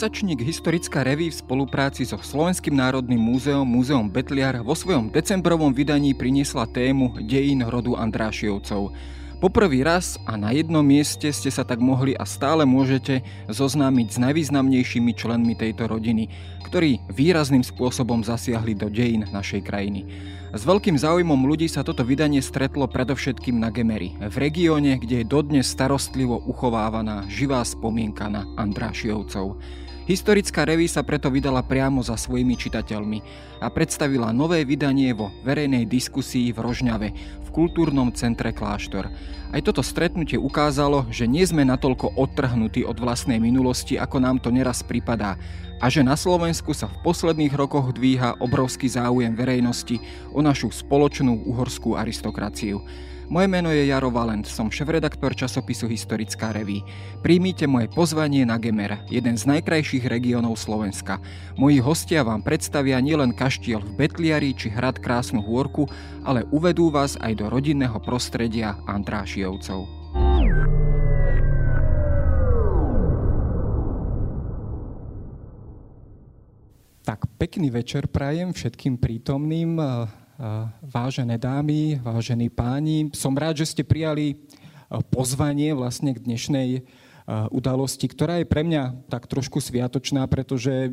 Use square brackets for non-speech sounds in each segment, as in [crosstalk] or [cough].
Mesačník Historická reví v spolupráci so Slovenským národným múzeom Múzeom Betliar vo svojom decembrovom vydaní priniesla tému Dejín rodu Andrášiovcov. Poprvý raz a na jednom mieste ste sa tak mohli a stále môžete zoznámiť s najvýznamnejšími členmi tejto rodiny, ktorí výrazným spôsobom zasiahli do dejín našej krajiny. S veľkým záujmom ľudí sa toto vydanie stretlo predovšetkým na Gemery, v regióne, kde je dodnes starostlivo uchovávaná živá spomienka na Andrášiovcov. Historická reví sa preto vydala priamo za svojimi čitateľmi a predstavila nové vydanie vo verejnej diskusii v Rožňave, v kultúrnom centre Kláštor. Aj toto stretnutie ukázalo, že nie sme natoľko odtrhnutí od vlastnej minulosti, ako nám to neraz pripadá a že na Slovensku sa v posledných rokoch dvíha obrovský záujem verejnosti o našu spoločnú uhorskú aristokraciu. Moje meno je Jaro Valent, som šéf-redaktor časopisu Historická reví. Príjmite moje pozvanie na Gemer, jeden z najkrajších regiónov Slovenska. Moji hostia vám predstavia nielen kaštiel v Betliari či hrad Krásnu hôrku, ale uvedú vás aj do rodinného prostredia Andrášiovcov. Tak pekný večer prajem všetkým prítomným, vážené dámy, vážení páni. Som rád, že ste prijali pozvanie vlastne k dnešnej udalosti, ktorá je pre mňa tak trošku sviatočná, pretože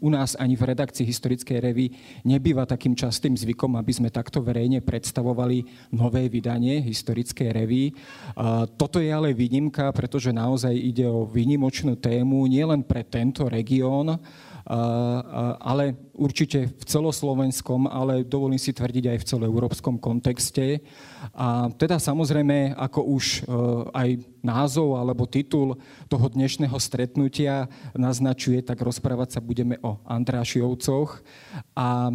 u nás ani v redakcii historickej revy nebýva takým častým zvykom, aby sme takto verejne predstavovali nové vydanie historickej revy. Toto je ale výnimka, pretože naozaj ide o výnimočnú tému nielen pre tento región, ale určite v celoslovenskom, ale dovolím si tvrdiť aj v celoeurópskom kontexte. A teda samozrejme, ako už e, aj názov alebo titul toho dnešného stretnutia naznačuje, tak rozprávať sa budeme o Andrášiovcoch. A e,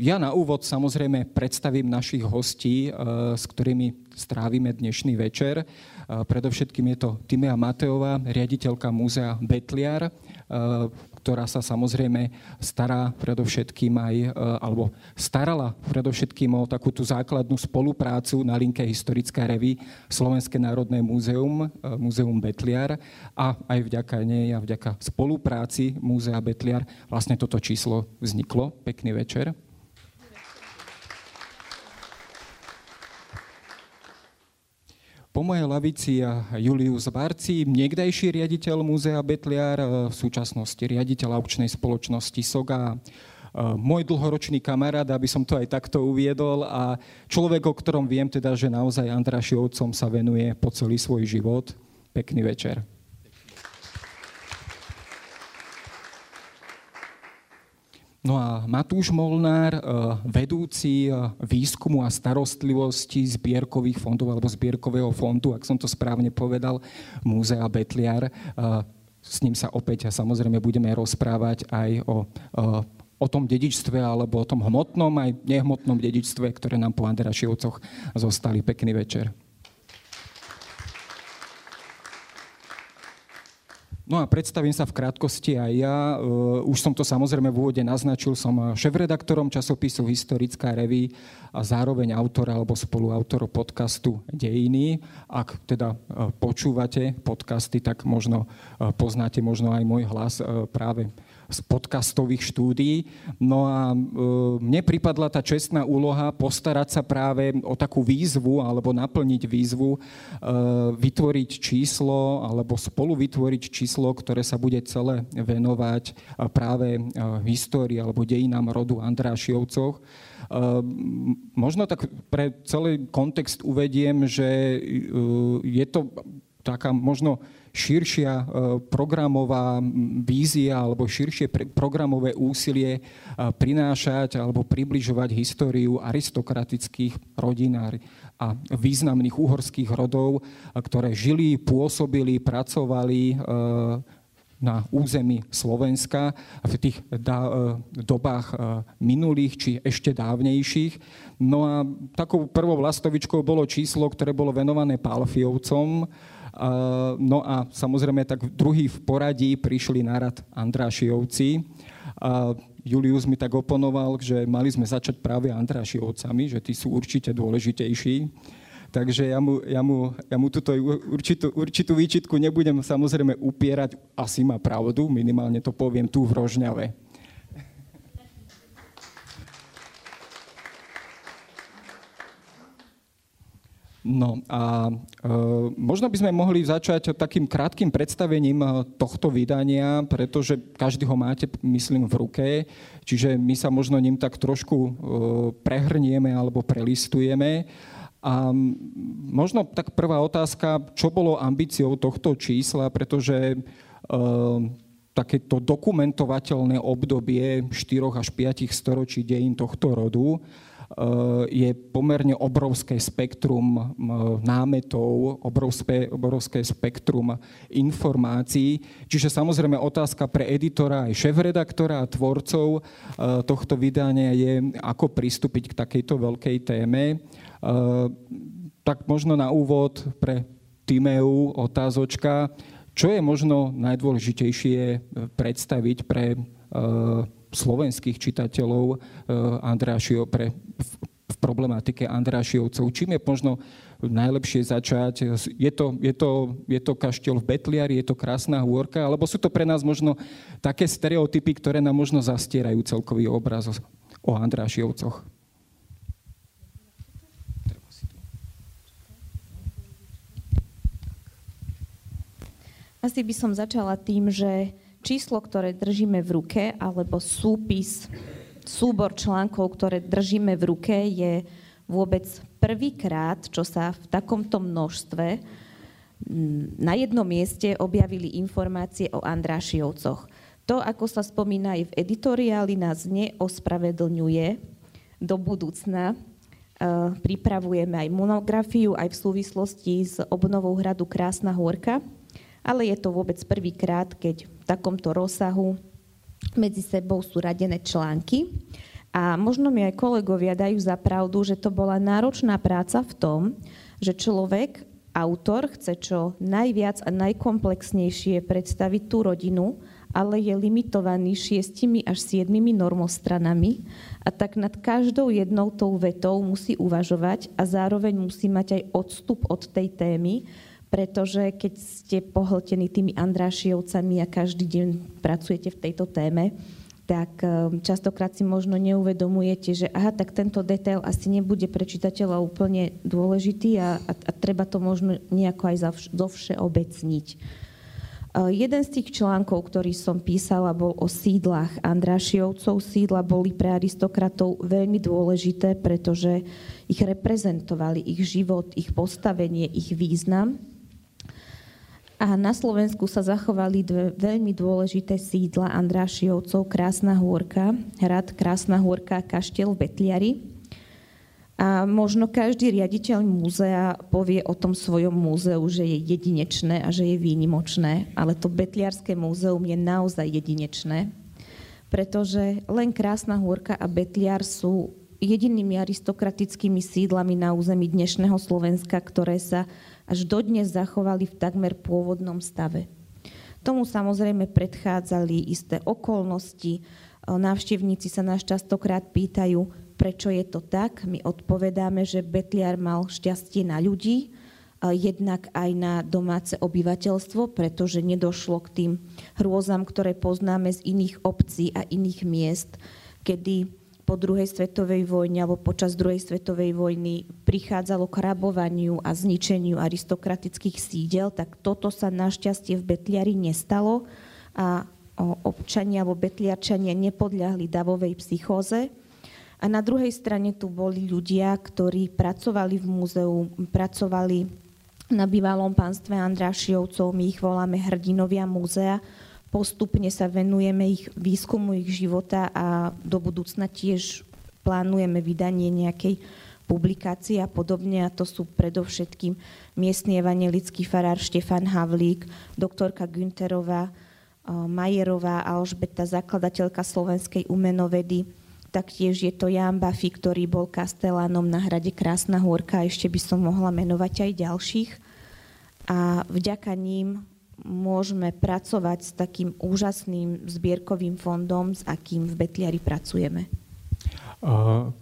ja na úvod samozrejme predstavím našich hostí, e, s ktorými strávime dnešný večer. Predovšetkým je to Timea Mateová, riaditeľka múzea Betliar, ktorá sa samozrejme stará predovšetkým aj, e, alebo starala predovšetkým o takú tú základnú spoluprácu na linke Historická revy Slovenské národné múzeum, e, Múzeum Betliar a aj vďaka nej a vďaka spolupráci Múzea Betliar vlastne toto číslo vzniklo. Pekný večer. Po mojej lavici Julius Varci, niekdajší riaditeľ Múzea Betliar, e, v súčasnosti riaditeľ aukčnej spoločnosti SOGA, e, môj dlhoročný kamarát, aby som to aj takto uviedol a človek, o ktorom viem teda, že naozaj Andrašiovcom sa venuje po celý svoj život. Pekný večer. No a Matúš Molnár, eh, vedúci eh, výskumu a starostlivosti zbierkových fondov alebo zbierkového fondu, ak som to správne povedal, Múzea Betliar. Eh, s ním sa opäť a samozrejme budeme rozprávať aj o, o tom dedičstve alebo o tom hmotnom aj nehmotnom dedičstve, ktoré nám po Anderašiovcoch zostali. Pekný večer. No a predstavím sa v krátkosti aj ja. Uh, už som to samozrejme v úvode naznačil, som šéf-redaktorom časopisu Historická reví a zároveň autor alebo spoluautor podcastu Dejiny. Ak teda uh, počúvate podcasty, tak možno uh, poznáte možno aj môj hlas práve z podcastových štúdií. No a e, mne pripadla tá čestná úloha postarať sa práve o takú výzvu alebo naplniť výzvu, e, vytvoriť číslo alebo spolu vytvoriť číslo, ktoré sa bude celé venovať e, práve histórii alebo dejinám rodu Andrášiovcoch. Možno tak pre celý kontext uvediem, že je to taká možno širšia e, programová vízia alebo širšie programové úsilie e, prinášať alebo približovať históriu aristokratických rodín a významných uhorských rodov, e, ktoré žili, pôsobili, pracovali na území Slovenska v tých dobách minulých či ešte dávnejších. No a takou prvou vlastovičkou bolo číslo, ktoré bolo venované Pálfiovcom, No a samozrejme tak druhý v poradí prišli na rad Andrášiovci. Julius mi tak oponoval, že mali sme začať práve Andrášiovcami, že tí sú určite dôležitejší. Takže ja mu, ja mu, ja mu túto určitú, určitú výčitku nebudem samozrejme upierať. Asi má pravdu, minimálne to poviem tu v Rožňave. No a e, možno by sme mohli začať takým krátkým predstavením e, tohto vydania, pretože každý ho máte, myslím, v ruke, čiže my sa možno ním tak trošku e, prehrnieme alebo prelistujeme. A možno tak prvá otázka, čo bolo ambíciou tohto čísla, pretože e, takéto dokumentovateľné obdobie 4 až 5 storočí dejín tohto rodu je pomerne obrovské spektrum námetov, obrovské, obrovské spektrum informácií. Čiže samozrejme otázka pre editora aj šéf-redaktora a tvorcov eh, tohto vydania je, ako pristúpiť k takejto veľkej téme. Eh, tak možno na úvod pre Timeu otázočka, čo je možno najdôležitejšie predstaviť pre slovenských čitateľov Andrášio pre v problematike Andrášiovcov. Čím je možno najlepšie začať? Je to, je to, je to kaštiel v Betliari, je to krásna hôrka, alebo sú to pre nás možno také stereotypy, ktoré nám možno zastierajú celkový obraz o Andrášiovcoch? Asi by som začala tým, že číslo, ktoré držíme v ruke, alebo súpis súbor článkov, ktoré držíme v ruke, je vôbec prvýkrát, čo sa v takomto množstve mm, na jednom mieste objavili informácie o Andrášiovcoch. To, ako sa spomína aj v editoriáli, nás neospravedlňuje do budúcna. E, pripravujeme aj monografiu, aj v súvislosti s obnovou hradu Krásna hôrka, ale je to vôbec prvýkrát, keď v takomto rozsahu medzi sebou sú radené články. A možno mi aj kolegovia dajú za pravdu, že to bola náročná práca v tom, že človek, autor, chce čo najviac a najkomplexnejšie predstaviť tú rodinu, ale je limitovaný šiestimi až siedmimi normostranami a tak nad každou jednou tou vetou musí uvažovať a zároveň musí mať aj odstup od tej témy, pretože keď ste pohltení tými Andrášiovcami a každý deň pracujete v tejto téme, tak um, častokrát si možno neuvedomujete, že aha, tak tento detail asi nebude pre čitateľa úplne dôležitý a, a, a treba to možno nejako aj zovšeobecniť. Uh, jeden z tých článkov, ktorý som písala, bol o sídlach Andrášiovcov. Sídla boli pre aristokratov veľmi dôležité, pretože ich reprezentovali, ich život, ich postavenie, ich význam. A na Slovensku sa zachovali dve veľmi dôležité sídla Andrášiovcov, Krásna hôrka, hrad Krásna hôrka, kaštiel v Betliari. A možno každý riaditeľ múzea povie o tom svojom múzeu, že je jedinečné a že je výnimočné, ale to Betliarské múzeum je naozaj jedinečné, pretože len Krásna hôrka a Betliar sú jedinými aristokratickými sídlami na území dnešného Slovenska, ktoré sa až dodnes zachovali v takmer pôvodnom stave. Tomu samozrejme predchádzali isté okolnosti. Návštevníci sa nás častokrát pýtajú, prečo je to tak. My odpovedáme, že Betliar mal šťastie na ľudí, jednak aj na domáce obyvateľstvo, pretože nedošlo k tým hrôzam, ktoré poznáme z iných obcí a iných miest, kedy po druhej svetovej vojne alebo počas druhej svetovej vojny prichádzalo k rabovaniu a zničeniu aristokratických sídel, tak toto sa našťastie v Betliari nestalo a občania alebo betliarčania nepodľahli davovej psychóze. A na druhej strane tu boli ľudia, ktorí pracovali v múzeu, pracovali na bývalom pánstve Andrášiovcov, my ich voláme hrdinovia múzea, postupne sa venujeme ich výskumu ich života a do budúcna tiež plánujeme vydanie nejakej publikácie a podobne. A to sú predovšetkým miestny evangelický farár Štefan Havlík, doktorka Günterová, Majerová, Alžbeta, zakladateľka slovenskej umenovedy. Taktiež je to Jan Bafi, ktorý bol kastelánom na hrade Krásna hôrka. Ešte by som mohla menovať aj ďalších. A vďaka ním môžeme pracovať s takým úžasným zbierkovým fondom, s akým v Betliari pracujeme?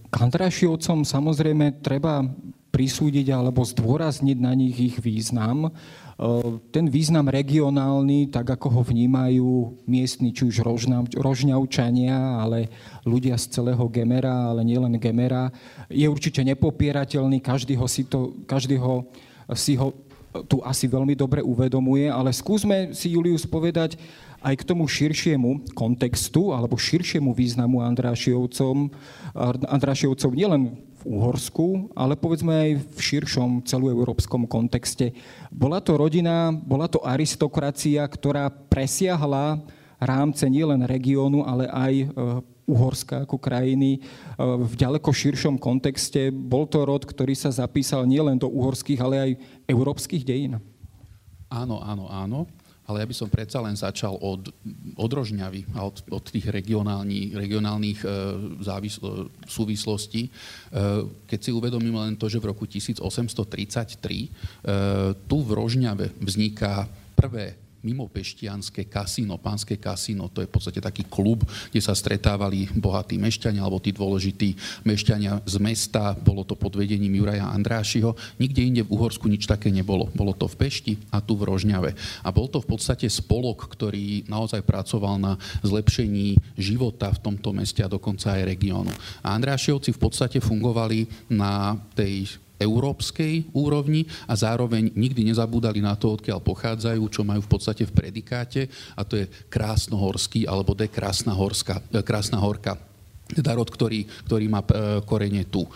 K Andrášiovcom samozrejme treba prisúdiť alebo zdôrazniť na nich ich význam. Ten význam regionálny, tak ako ho vnímajú miestni, či už rožňavčania, ale ľudia z celého Gemera, ale nielen Gemera, je určite nepopierateľný, každý ho si, to, každý ho, si ho tu asi veľmi dobre uvedomuje, ale skúsme si, Julius, povedať aj k tomu širšiemu kontextu alebo širšiemu významu Andrášiovcom, Andrášiovcov nielen v Uhorsku, ale povedzme aj v širšom celoeurópskom kontexte. Bola to rodina, bola to aristokracia, ktorá presiahla rámce nielen regiónu, ale aj e, Uhorska ako krajiny e, v ďaleko širšom kontexte. Bol to rod, ktorý sa zapísal nielen do uhorských, ale aj európskych dejín. Áno, áno, áno ale ja by som predsa len začal od, od Rožňavy a od, od tých regionálnych, regionálnych e, závis, e, súvislostí. E, keď si uvedomím len to, že v roku 1833 e, tu v Rožňave vzniká prvé mimopeštianské kasíno, pánske kasíno, to je v podstate taký klub, kde sa stretávali bohatí mešťania alebo tí dôležití mešťania z mesta. Bolo to pod vedením Juraja Andrášiho. Nikde inde v Uhorsku nič také nebolo. Bolo to v Pešti a tu v Rožňave. A bol to v podstate spolok, ktorý naozaj pracoval na zlepšení života v tomto meste a dokonca aj regiónu. A Andrášiovci v podstate fungovali na tej európskej úrovni a zároveň nikdy nezabúdali na to, odkiaľ pochádzajú, čo majú v podstate v predikáte a to je krásnohorský alebo de krásna, horska, e, krásna horka teda ktorý, ktorý má e, korene tu. E,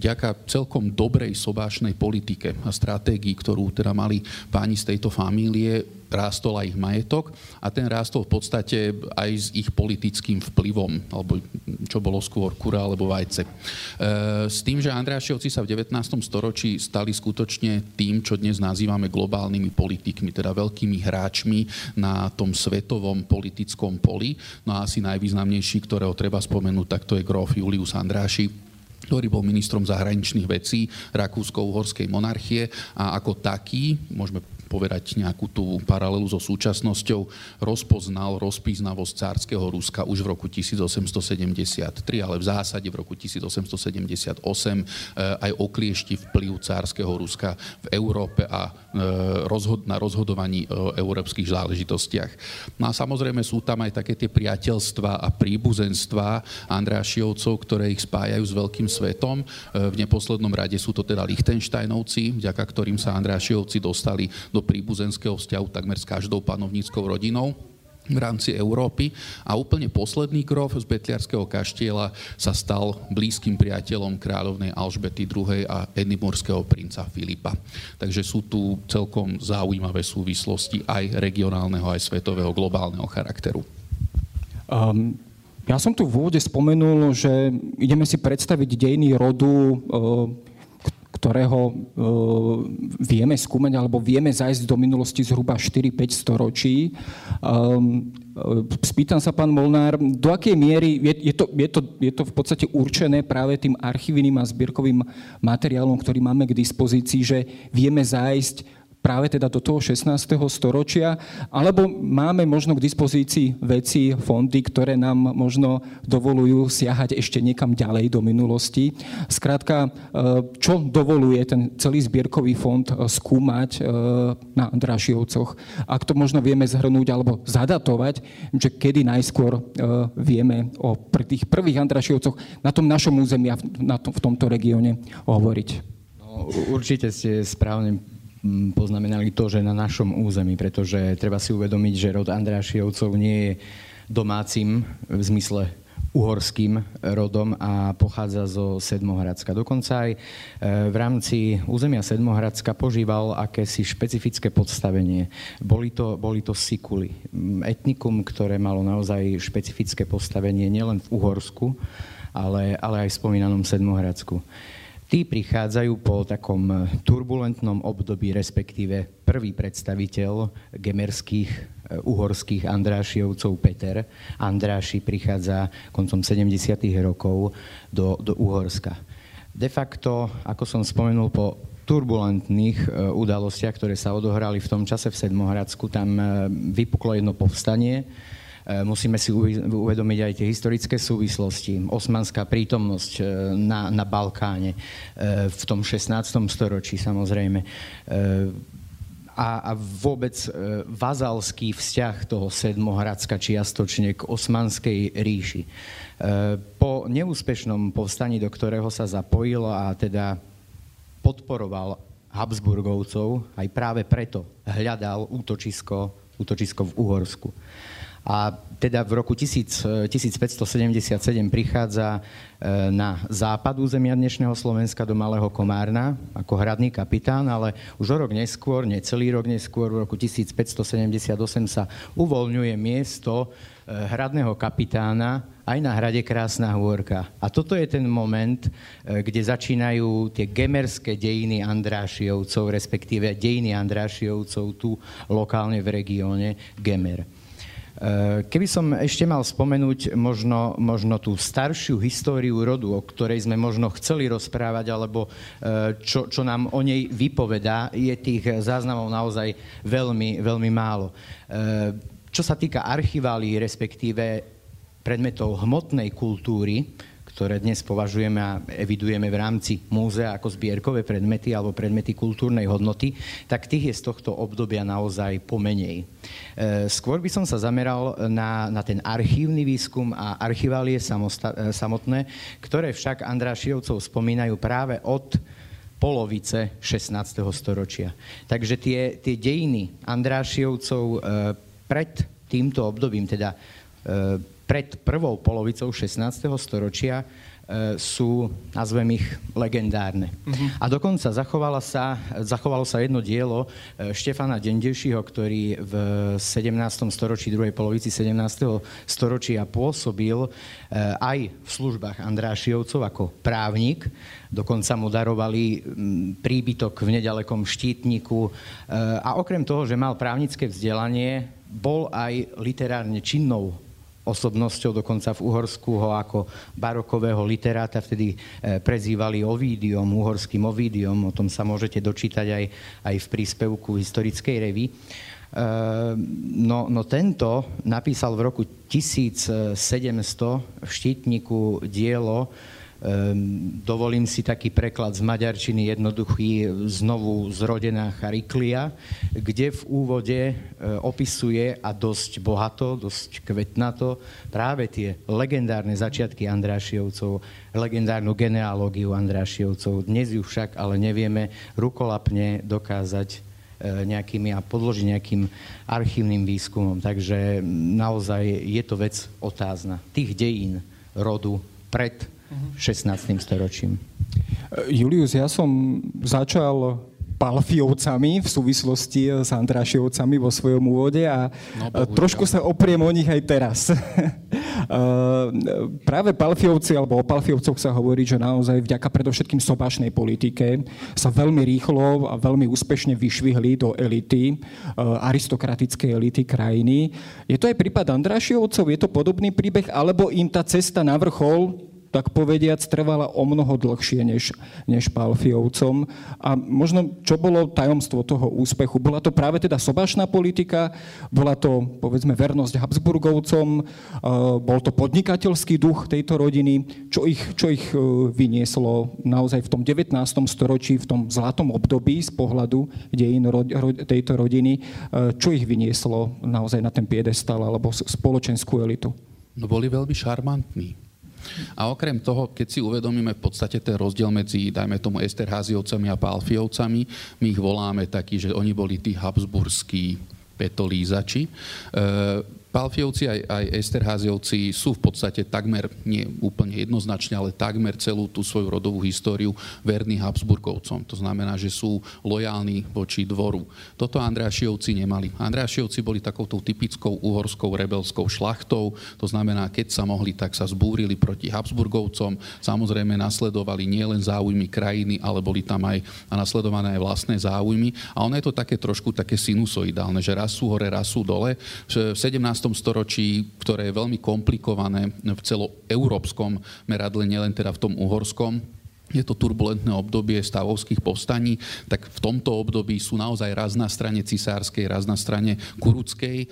vďaka celkom dobrej sobášnej politike a stratégii, ktorú teda mali páni z tejto famílie, rástol aj ich majetok a ten rástol v podstate aj s ich politickým vplyvom, alebo čo bolo skôr kura alebo vajce. E, s tým, že Andrášiovci sa v 19. storočí stali skutočne tým, čo dnes nazývame globálnymi politikmi, teda veľkými hráčmi na tom svetovom politickom poli. No a asi najvýznamnejší, ktorého treba spomenúť, tak to je grof Julius Andráši, ktorý bol ministrom zahraničných vecí Rakúsko-Uhorskej monarchie a ako taký, môžeme povedať nejakú tú paralelu so súčasnosťou, rozpoznal rozpíznavosť cárskeho Ruska už v roku 1873, ale v zásade v roku 1878 eh, aj okliešti vplyv cárskeho Ruska v Európe a eh, na rozhodovaní o európskych záležitostiach. No a samozrejme sú tam aj také tie priateľstva a príbuzenstva Andrášiovcov, ktoré ich spájajú s veľkým svetom. Eh, v neposlednom rade sú to teda Lichtensteinovci, vďaka ktorým sa Andrášiovci dostali do príbuzenského vzťahu takmer s každou panovníckou rodinou v rámci Európy. A úplne posledný grof z Betliarského kaštiela sa stal blízkym priateľom kráľovnej Alžbety II. a edimurského princa Filipa. Takže sú tu celkom zaujímavé súvislosti aj regionálneho, aj svetového, globálneho charakteru. Um, ja som tu v úvode spomenul, že ideme si predstaviť dejiny rodu uh, ktorého e, vieme skúmať alebo vieme zajsť do minulosti zhruba 4-5 storočí. Um, spýtam sa, pán Molnár, do akej miery je, je, to, je, to, je to v podstate určené práve tým archívnym a zbierkovým materiálom, ktorý máme k dispozícii, že vieme zájsť práve teda do toho 16. storočia, alebo máme možno k dispozícii veci, fondy, ktoré nám možno dovolujú siahať ešte niekam ďalej do minulosti. Skrátka, e, čo dovoluje ten celý zbierkový fond e, skúmať e, na Andrašiovcoch? Ak to možno vieme zhrnúť alebo zadatovať, že kedy najskôr vieme o tých prvých Andrašiovcoch na tom našom území a v tomto regióne hovoriť. No, určite ste správne poznamenali to, že na našom území, pretože treba si uvedomiť, že rod Andrášiovcov nie je domácim v zmysle uhorským rodom a pochádza zo Sedmohradska. Dokonca aj e, v rámci územia Sedmohradska požíval akési špecifické podstavenie. Boli to, boli to sikuly. Etnikum, ktoré malo naozaj špecifické postavenie nielen v Uhorsku, ale, ale aj v spomínanom Sedmohradsku. Tí prichádzajú po takom eh, turbulentnom období, respektíve prvý predstaviteľ gemerských eh, uhorských Andrášiovcov Peter. Andráši prichádza koncom 70. rokov do, do Uhorska. De facto, ako som spomenul, po turbulentných eh, udalostiach, ktoré sa odohrali v tom čase v Sedmohradsku, tam vypuklo jedno povstanie, musíme si uvedomiť aj tie historické súvislosti. Osmanská prítomnosť na, na Balkáne v tom 16. storočí samozrejme a, a vôbec vazalský vzťah toho Sedmohradska čiastočne k Osmanskej ríši. Po neúspešnom povstaní, do ktorého sa zapojil a teda podporoval Habsburgovcov, aj práve preto hľadal útočisko, útočisko v Uhorsku. A teda v roku 1000, 1577 prichádza e, na západ územia dnešného Slovenska do Malého Komárna ako hradný kapitán, ale už o rok neskôr, necelý rok neskôr, v roku 1578 sa uvoľňuje miesto e, hradného kapitána aj na hrade Krásna hôrka. A toto je ten moment, kde začínajú tie gemerské dejiny Andrášiovcov, respektíve dejiny Andrášiovcov tu lokálne v regióne Gemer. Eh, keby som ešte mal spomenúť možno, možno tú staršiu históriu rodu, o ktorej sme možno chceli rozprávať, alebo eh, čo, čo nám o nej vypovedá, je tých záznamov naozaj veľmi, veľmi málo. Eh, čo sa týka archiválií, respektíve predmetov hmotnej kultúry, ktoré dnes považujeme a evidujeme v rámci múzea ako zbierkové predmety alebo predmety kultúrnej hodnoty, tak tých je z tohto obdobia naozaj pomenej. E, skôr by som sa zameral na, na ten archívny výskum a archiválie samosta, e, samotné, ktoré však Andrášiovcov spomínajú práve od polovice 16. storočia. Takže tie, tie dejiny Andrášiovcov e, pred týmto obdobím, teda pred prvou polovicou 16. storočia e, sú, nazvem ich, legendárne. Uh-huh. A dokonca zachovala sa, zachovalo sa jedno dielo e, Štefana Dendejšího, ktorý v 17. storočí, druhej polovici 17. storočia pôsobil e, aj v službách Andrášiovcov ako právnik. Dokonca mu darovali príbytok v nedalekom štítniku. A okrem toho, že mal právnické vzdelanie, bol aj literárne činnou osobnosťou, dokonca v Uhorsku ho ako barokového literáta vtedy e, prezývali Ovidiom, uhorským Ovidiom, o tom sa môžete dočítať aj, aj v príspevku historickej revy. E, no, no tento napísal v roku 1700 v štítniku dielo dovolím si taký preklad z maďarčiny jednoduchý, znovu zrodená Chariklia, kde v úvode e, opisuje a dosť bohato, dosť kvetnato práve tie legendárne začiatky Andrášiovcov, legendárnu genealógiu Andrášiovcov. Dnes ju však ale nevieme rukolapne dokázať e, nejakými a podložiť nejakým archívnym výskumom. Takže naozaj je to vec otázna. Tých dejín rodu pred 16. storočím. Julius, ja som začal Palfiovcami v súvislosti s Andrášiovcami vo svojom úvode a no, trošku sa opriem o nich aj teraz. [laughs] Práve Palfiovci, alebo o Palfiovcoch sa hovorí, že naozaj vďaka predovšetkým sobašnej politike sa veľmi rýchlo a veľmi úspešne vyšvihli do elity, aristokratickej elity krajiny. Je to aj prípad Andrášiovcov? Je to podobný príbeh? Alebo im tá cesta na vrchol tak povediac, trvala o mnoho dlhšie než, než Palfiovcom. A možno, čo bolo tajomstvo toho úspechu? Bola to práve teda sobašná politika, bola to, povedzme, vernosť Habsburgovcom, bol to podnikateľský duch tejto rodiny, čo ich, čo ich e, vynieslo naozaj v tom 19. storočí, v tom zlatom období z pohľadu dejín tejto rodiny, e, čo ich vynieslo naozaj na ten piedestal alebo spoločenskú elitu? No boli veľmi šarmantní a okrem toho, keď si uvedomíme v podstate ten rozdiel medzi, dajme tomu, Esterháziovcami a Palfiovcami, my ich voláme takí, že oni boli tí habsburskí petolízači. E, Palfiovci aj, aj Esterháziovci sú v podstate takmer, nie úplne jednoznačne, ale takmer celú tú svoju rodovú históriu verní Habsburgovcom. To znamená, že sú lojálni voči dvoru. Toto Andrášiovci nemali. Andrášiovci boli takouto typickou uhorskou rebelskou šlachtou. To znamená, keď sa mohli, tak sa zbúrili proti Habsburgovcom. Samozrejme nasledovali nielen záujmy krajiny, ale boli tam aj nasledované aj vlastné záujmy. A ono je to také trošku také sinusoidálne, že raz sú hore, raz sú dole. V 17 storočí, ktoré je veľmi komplikované v celoeurópskom meradle, nielen teda v tom uhorskom, je to turbulentné obdobie stavovských povstaní, tak v tomto období sú naozaj raz na strane cisárskej, raz na strane kuruckej. E,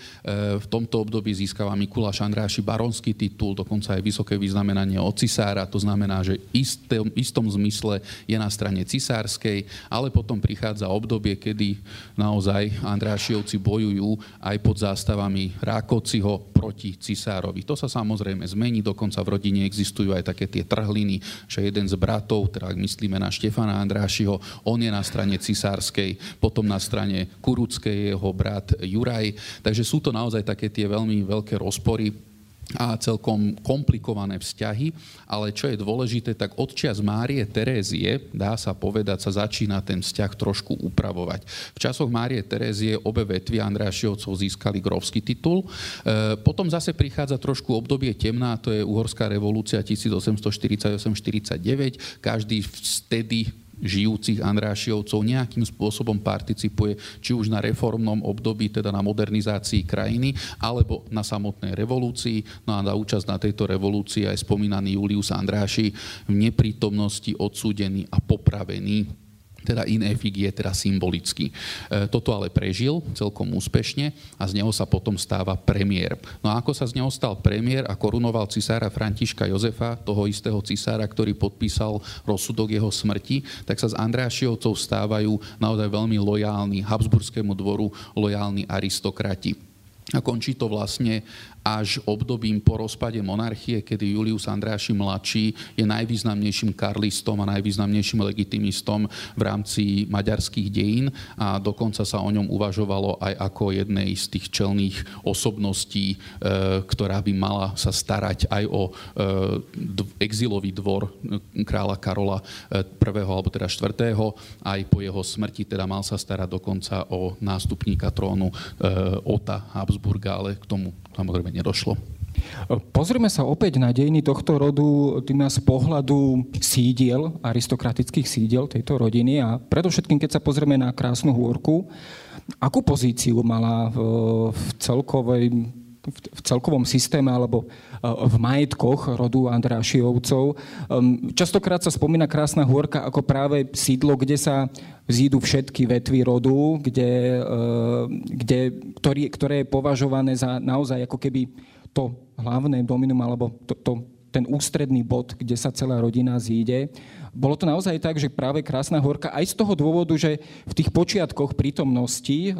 v tomto období získava Mikuláš Andráši baronský titul, dokonca aj vysoké vyznamenanie od cisára, to znamená, že istom, istom zmysle je na strane cisárskej, ale potom prichádza obdobie, kedy naozaj Andrášiovci bojujú aj pod zástavami Rákociho proti cisárovi. To sa samozrejme zmení, dokonca v rodine existujú aj také tie trhliny, že jeden z bratov teda ak myslíme na Štefana Andrášiho, on je na strane cisárskej, potom na strane kuruckej jeho brat Juraj. Takže sú to naozaj také tie veľmi veľké rozpory a celkom komplikované vzťahy, ale čo je dôležité, tak od čas Márie Terézie, dá sa povedať, sa začína ten vzťah trošku upravovať. V časoch Márie Terézie obe vetvy Andrášiovcov získali grovský titul. E, potom zase prichádza trošku obdobie temná, to je uhorská revolúcia 1848-49. Každý vtedy žijúcich Andrášiovcov nejakým spôsobom participuje či už na reformnom období, teda na modernizácii krajiny, alebo na samotnej revolúcii. No a na účasť na tejto revolúcii aj spomínaný Julius Andráši v neprítomnosti odsúdený a popravený teda in effigie, teda symbolicky. E, toto ale prežil celkom úspešne a z neho sa potom stáva premiér. No a ako sa z neho stal premiér a korunoval cisára Františka Jozefa, toho istého cisára, ktorý podpísal rozsudok jeho smrti, tak sa z Andrášiovcov stávajú naozaj veľmi lojálni Habsburskému dvoru lojálni aristokrati. A končí to vlastne až obdobím po rozpade monarchie, kedy Julius Andráši mladší je najvýznamnejším karlistom a najvýznamnejším legitimistom v rámci maďarských dejín a dokonca sa o ňom uvažovalo aj ako jednej z tých čelných osobností, e, ktorá by mala sa starať aj o e, exilový dvor kráľa Karola I. alebo teda 4. aj po jeho smrti teda mal sa starať dokonca o nástupníka trónu e, Ota Habsburga, ale k tomu samozrejme nedošlo. Pozrime sa opäť na dejiny tohto rodu tým z pohľadu sídiel, aristokratických sídiel tejto rodiny a predovšetkým, keď sa pozrieme na Krásnu hôrku, akú pozíciu mala v celkovej v celkovom systéme alebo v majetkoch rodu Andrášiovcov. Častokrát sa spomína Krásna hôrka ako práve sídlo, kde sa zídu všetky vetvy rodu, kde, kde, ktorý, ktoré je považované za naozaj ako keby to hlavné dominum alebo to, to, ten ústredný bod, kde sa celá rodina zíde. Bolo to naozaj tak, že práve Krásna horka aj z toho dôvodu, že v tých počiatkoch prítomnosti e,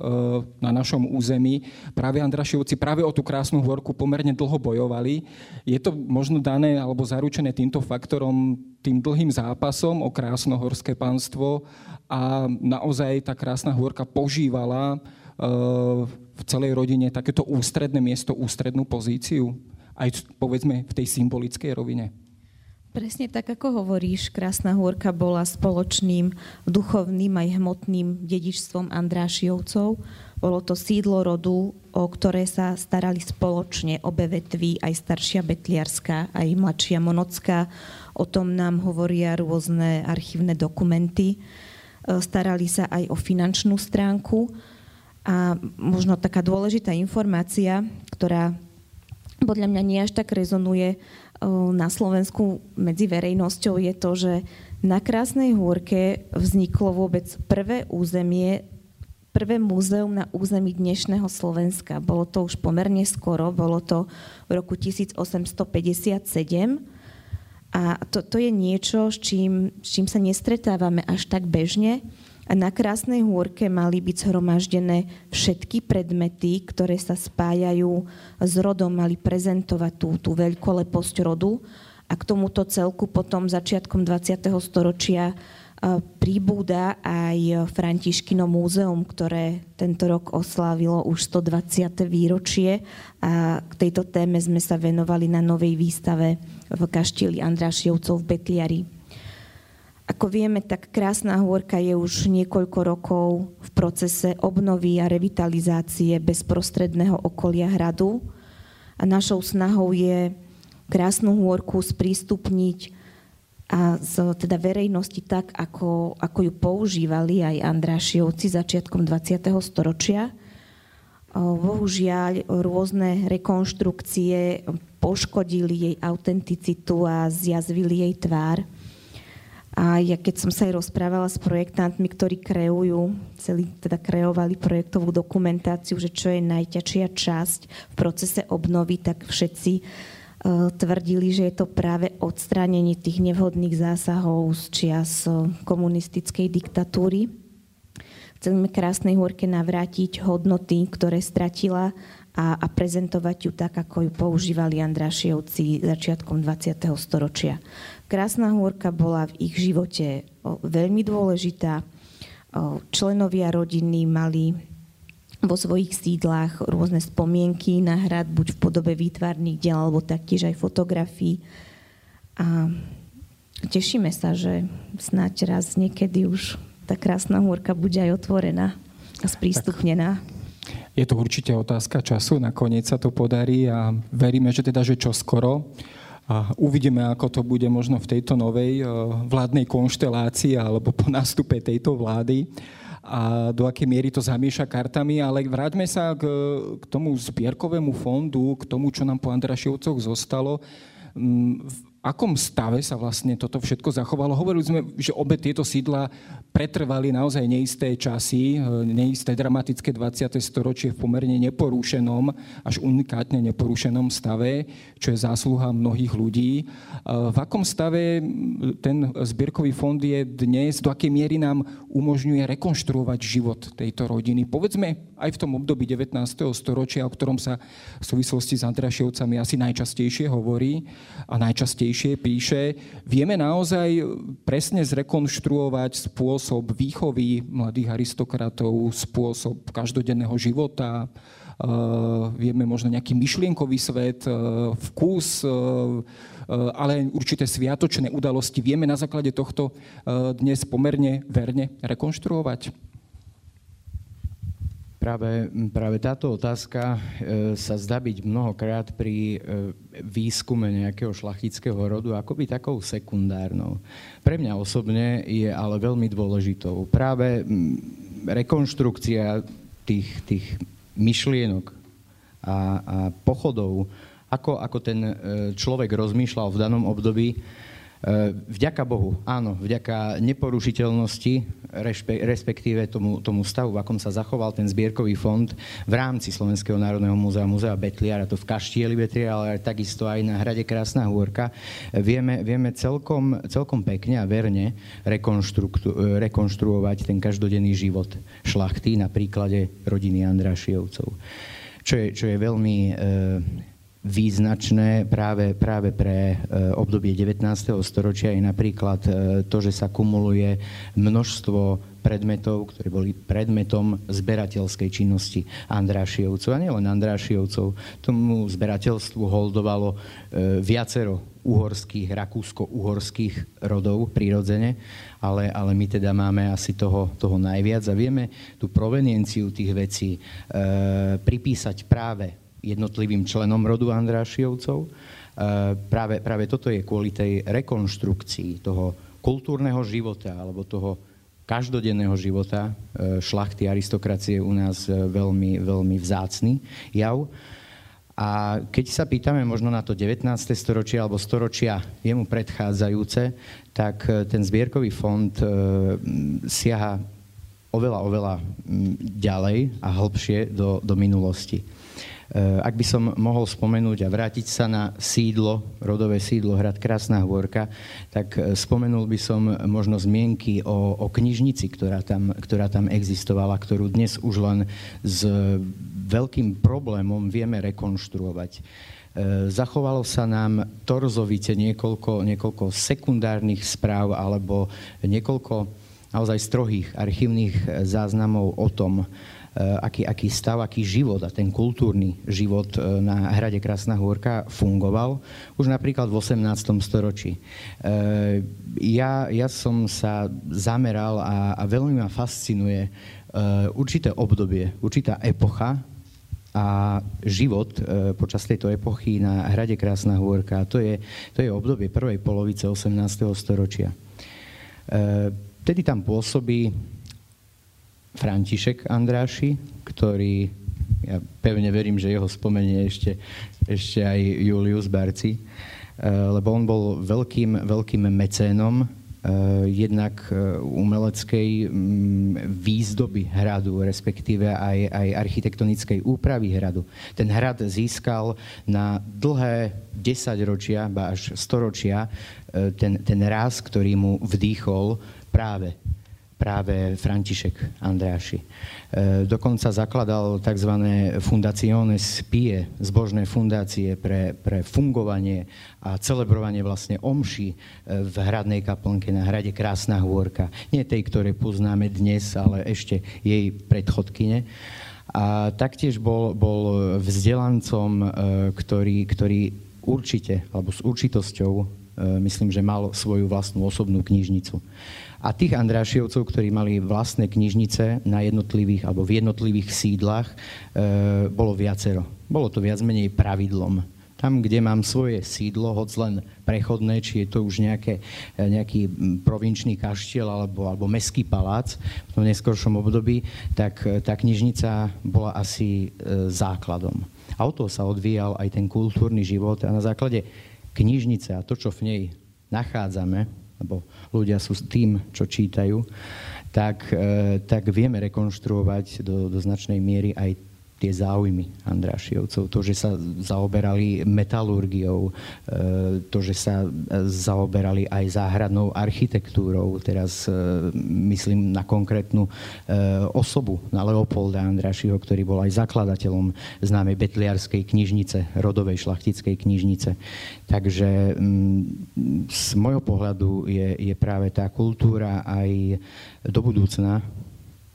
na našom území práve Andrašovci práve o tú Krásnu horku pomerne dlho bojovali. Je to možno dané alebo zaručené týmto faktorom, tým dlhým zápasom o krásnohorské pánstvo a naozaj tá Krásna horka požívala e, v celej rodine takéto ústredné miesto, ústrednú pozíciu aj povedzme v tej symbolickej rovine. Presne tak, ako hovoríš, Krásna hôrka bola spoločným duchovným aj hmotným dedičstvom Andrášiovcov. Bolo to sídlo rodu, o ktoré sa starali spoločne obe vetvy, aj staršia Betliarská, aj mladšia Monocká. O tom nám hovoria rôzne archívne dokumenty. E, starali sa aj o finančnú stránku. A možno taká dôležitá informácia, ktorá podľa mňa nie až tak rezonuje na Slovensku medzi verejnosťou je to, že na Krásnej hôrke vzniklo vôbec prvé územie, prvé múzeum na území dnešného Slovenska. Bolo to už pomerne skoro, bolo to v roku 1857 a to, to je niečo, s čím, s čím sa nestretávame až tak bežne a na Krásnej hôrke mali byť zhromaždené všetky predmety, ktoré sa spájajú s rodom, mali prezentovať tú, tú veľkoleposť rodu a k tomuto celku potom začiatkom 20. storočia pribúda aj Františkino múzeum, ktoré tento rok oslávilo už 120. výročie a k tejto téme sme sa venovali na novej výstave v kaštieli Andrášiovcov v Betliari. Ako vieme, tak Krásna hôrka je už niekoľko rokov v procese obnovy a revitalizácie bezprostredného okolia hradu. A našou snahou je Krásnu hôrku sprístupniť a z teda verejnosti tak, ako, ako ju používali aj Andrášiovci začiatkom 20. storočia. Bohužiaľ, rôzne rekonštrukcie poškodili jej autenticitu a zjazvili jej tvár A ja keď som sa aj rozprávala s projektantmi, ktorí kreujú, celý, teda kreovali projektovú dokumentáciu, že čo je najťažšia časť v procese obnovy, tak všetci uh, tvrdili, že je to práve odstránenie tých nevhodných zásahov z čias uh, komunistickej diktatúry. Chceme krásnej hôrke navrátiť hodnoty, ktoré stratila a, a prezentovať ju tak, ako ju používali Andrašievci začiatkom 20. storočia. Krásna hôrka bola v ich živote veľmi dôležitá. Členovia rodiny mali vo svojich sídlach rôzne spomienky na hrad, buď v podobe výtvarných diel, alebo taktiež aj fotografií. A tešíme sa, že snáď raz niekedy už tá krásna hôrka bude aj otvorená a sprístupnená. Je to určite otázka času, nakoniec sa to podarí a veríme, že teda, že čo skoro. A uvidíme, ako to bude možno v tejto novej eh, vládnej konštelácii alebo po nástupe tejto vlády a do akej miery to zamieša kartami, ale vráťme sa k, k tomu zbierkovému fondu, k tomu, čo nám po Andrašovcoch zostalo. Akom stave sa vlastne toto všetko zachovalo. Hovorili sme, že obe tieto sídla pretrvali naozaj neisté časy, neisté dramatické 20. storočie v pomerne neporušenom, až unikátne neporušenom stave, čo je zásluha mnohých ľudí. V akom stave ten zbierkový fond je dnes, do akej miery nám umožňuje rekonštruovať život tejto rodiny? Povedzme aj v tom období 19. storočia, o ktorom sa v súvislosti s Andrašievcami asi najčastejšie hovorí a najčastejšie častejšie píše, vieme naozaj presne zrekonštruovať spôsob výchovy mladých aristokratov, spôsob každodenného života, Uh, vieme možno nejaký myšlienkový svet, uh, vkus, uh, ale určité sviatočné udalosti vieme na základe tohto dnes pomerne verne rekonštruovať? Práve, práve táto otázka e, sa zdá byť mnohokrát pri e, výskume nejakého šlachtického rodu akoby takou sekundárnou. Pre mňa osobne je ale veľmi dôležitou. Práve rekonštrukcia tých, tých myšlienok a, a pochodov, ako, ako ten e, človek rozmýšľal v danom období, vďaka Bohu, áno, vďaka neporušiteľnosti, respektíve tomu, tomu stavu, v akom sa zachoval ten zbierkový fond v rámci Slovenského národného múzea, múzea Betliara, to v Kaštieli Betliara, ale takisto aj na hrade Krásna hôrka, vieme, vieme celkom, celkom pekne a verne rekonštruovať ten každodenný život šlachty na príklade rodiny Andrášievcov. Čo je, čo je veľmi význačné práve, práve pre e, obdobie 19. storočia je napríklad e, to, že sa kumuluje množstvo predmetov, ktoré boli predmetom zberateľskej činnosti Andrášievcov. A nielen Andrášievcov, tomu zberateľstvu holdovalo e, viacero uhorských, rakúsko-uhorských rodov prirodzene, ale, ale my teda máme asi toho, toho najviac a vieme tú provenienciu tých vecí e, pripísať práve jednotlivým členom rodu Andrášiovcov. E, práve, práve toto je kvôli tej rekonštrukcii toho kultúrneho života alebo toho každodenného života e, šlachty aristokracie u nás e, veľmi, veľmi vzácný jav. A keď sa pýtame možno na to 19. storočie alebo storočia jemu predchádzajúce, tak ten zbierkový fond siaha oveľa, oveľa ďalej a hĺbšie do, do minulosti. Eh, ak by som mohol spomenúť a vrátiť sa na sídlo, rodové sídlo Hrad Krásna Hôrka, tak eh, spomenul by som možno zmienky o, o knižnici, ktorá tam, ktorá tam existovala, ktorú dnes už len s veľkým problémom vieme rekonštruovať. Eh, zachovalo sa nám torzovite niekoľko, niekoľko sekundárnych správ alebo niekoľko naozaj strohých archívnych záznamov o tom, aký, aký stav, aký život a ten kultúrny život eh, na hrade Krásna Hôrka fungoval už napríklad v 18. storočí. Eh, ja, ja som sa zameral a, a veľmi ma fascinuje určité obdobie, určitá epocha a život počas tejto epochy na hrade Krásna Hôrka. To je, to je obdobie prvej polovice 18. storočia. Vtedy tam pôsobí František Andráši, ktorý, ja pevne verím, že jeho spomenie ešte, ešte aj Julius Barci, eh, lebo on bol veľkým, veľkým mecénom eh, jednak umeleckej mm, výzdoby hradu, respektíve aj, aj architektonickej úpravy hradu. Ten hrad získal na dlhé desaťročia, ba až storočia, ten, ten raz, ktorý mu vdýchol práve práve František Andráši. E, dokonca zakladal tzv. fundacione spie, zbožné fundácie pre, pre fungovanie a celebrovanie vlastne omši e, v hradnej kaplnke na hrade Krásna hôrka. Nie tej, ktoré poznáme dnes, ale ešte jej predchodkyne. A taktiež bol, bol vzdelancom, e, ktorý, ktorý určite, alebo s určitosťou, myslím, že mal svoju vlastnú osobnú knižnicu. A tých Andrášiovcov, ktorí mali vlastné knižnice na jednotlivých alebo v jednotlivých sídlach, e, bolo viacero. Bolo to viac menej pravidlom. Tam, kde mám svoje sídlo, hoď len prechodné, či je to už nejaké, e, nejaký provinčný kaštiel alebo, alebo meský palác v tom neskôršom období, tak e, tá knižnica bola asi e, základom. A o to sa odvíjal aj ten kultúrny život a na základe knižnice a to, čo v nej nachádzame, lebo ľudia sú s tým, čo čítajú, tak, e, tak vieme rekonštruovať do, do značnej miery aj tie záujmy Andrášiovcov. To, že sa zaoberali metalurgiou, e, to, že sa zaoberali aj záhradnou architektúrou. Teraz e, myslím na konkrétnu osobu, na Leopolda Andrášiho, ktorý bol aj zakladateľom známej betliarskej knižnice, rodovej šlachtickej knižnice. Takže mm, z môjho pohľadu je, je práve tá kultúra aj do budúcna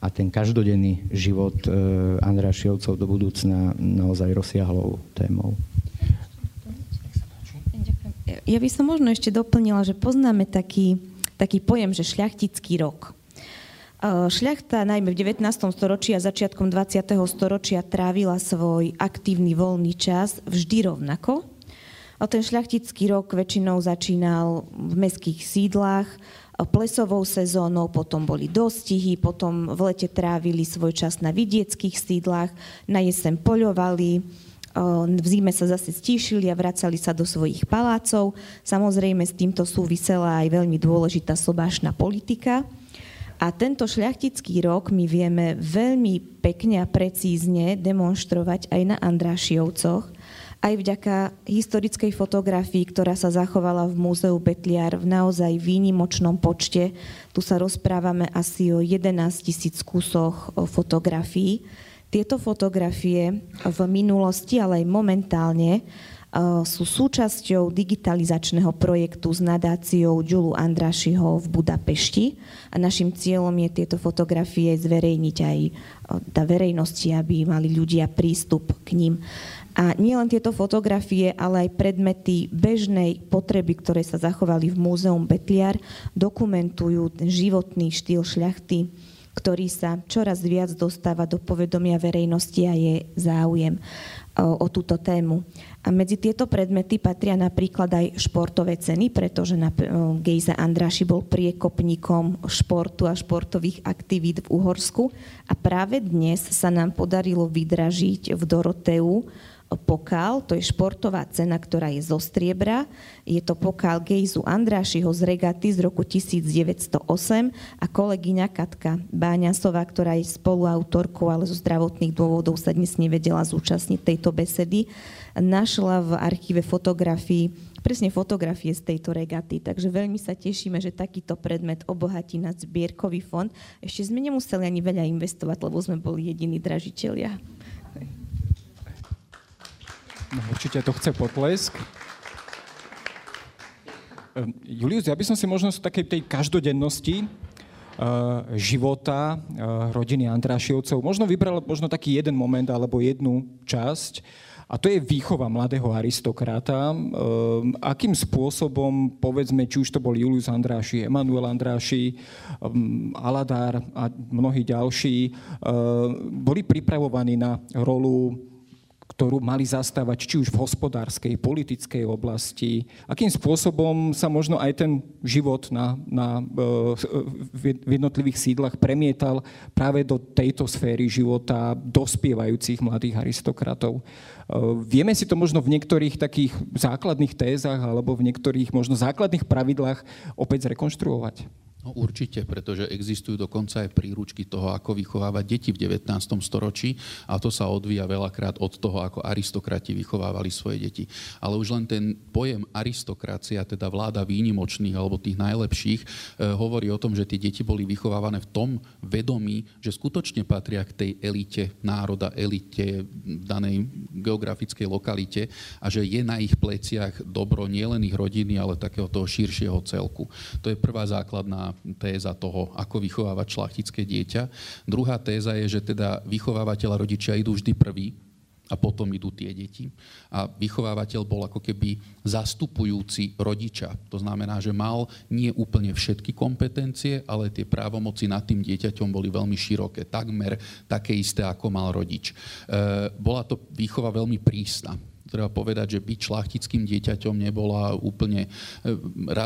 a ten každodenný život e, Andrášiovcov do budúcna naozaj rozsiahlou témou. Ja by som možno ešte doplnila, že poznáme taký, taký pojem, že šľachtický rok. E, šľachta najmä v 19. storočí a začiatkom 20. storočia trávila svoj aktívny voľný čas vždy rovnako, a ten šľachtický rok väčšinou začínal v mestských sídlach, plesovou sezónou, potom boli dostihy, potom v lete trávili svoj čas na vidieckých sídlach, na jesen poľovali, v zime sa zase stíšili a vracali sa do svojich palácov. Samozrejme s týmto súvisela aj veľmi dôležitá sobášna politika. A tento šľachtický rok my vieme veľmi pekne a precízne demonstrovať aj na Andrášiovcoch, aj vďaka historickej fotografii, ktorá sa zachovala v Múzeu Betliar v naozaj výnimočnom počte. Tu sa rozprávame asi o 11 tisíc kusoch fotografií. Tieto fotografie v minulosti, ale aj momentálne sú súčasťou digitalizačného projektu s nadáciou Ďulu Andrašiho v Budapešti a našim cieľom je tieto fotografie zverejniť aj da verejnosti, aby mali ľudia prístup k ním. A nielen tieto fotografie, ale aj predmety bežnej potreby, ktoré sa zachovali v Múzeum Betliar, dokumentujú ten životný štýl šľachty, ktorý sa čoraz viac dostáva do povedomia verejnosti a je záujem o, o túto tému. A medzi tieto predmety patria napríklad aj športové ceny, pretože na, Gejza Andráši bol priekopníkom športu a športových aktivít v Uhorsku a práve dnes sa nám podarilo vydražiť v Doroteu pokal, to je športová cena, ktorá je zo striebra. Je to pokal Gejzu Andrášiho z regaty z roku 1908 a kolegyňa Katka Báňasová, ktorá je spoluautorkou, ale zo zdravotných dôvodov sa dnes nevedela zúčastniť tejto besedy, našla v archíve fotografií presne fotografie z tejto regaty. Takže veľmi sa tešíme, že takýto predmet obohatí na zbierkový fond. Ešte sme nemuseli ani veľa investovať, lebo sme boli jediní dražiteľia. No, určite to chce potlesk. Ehm, Julius, ja by som si možno z takej tej každodennosti uh, života uh, rodiny Andrášiovcov možno vybral možno taký jeden moment alebo jednu časť, a to je výchova mladého aristokrata. Um, akým spôsobom, povedzme, či už to bol Julius Andráši, Emanuel Andráši, um, Aladár a mnohí ďalší, uh, boli pripravovaní na rolu ktorú mali zastávať či už v hospodárskej, politickej oblasti? Akým spôsobom sa možno aj ten život na, na, v jednotlivých sídlach premietal práve do tejto sféry života dospievajúcich mladých aristokratov? Vieme si to možno v niektorých takých základných tézach alebo v niektorých možno základných pravidlách opäť zrekonštruovať? No určite, pretože existujú dokonca aj príručky toho, ako vychovávať deti v 19. storočí a to sa odvíja veľakrát od toho, ako aristokrati vychovávali svoje deti. Ale už len ten pojem aristokracia, teda vláda výnimočných alebo tých najlepších, e, hovorí o tom, že tie deti boli vychovávané v tom vedomí, že skutočne patria k tej elite národa, elite danej geografickej lokalite a že je na ich pleciach dobro nielen ich rodiny, ale takého toho širšieho celku. To je prvá základná téza toho, ako vychovávať šlachtické dieťa. Druhá téza je, že teda vychovávateľ rodičia idú vždy prvý, a potom idú tie deti. A vychovávateľ bol ako keby zastupujúci rodiča. To znamená, že mal nie úplne všetky kompetencie, ale tie právomoci nad tým dieťaťom boli veľmi široké. Takmer také isté, ako mal rodič. E, bola to výchova veľmi prísna treba povedať, že byť šlachtickým dieťaťom nebola úplne, e,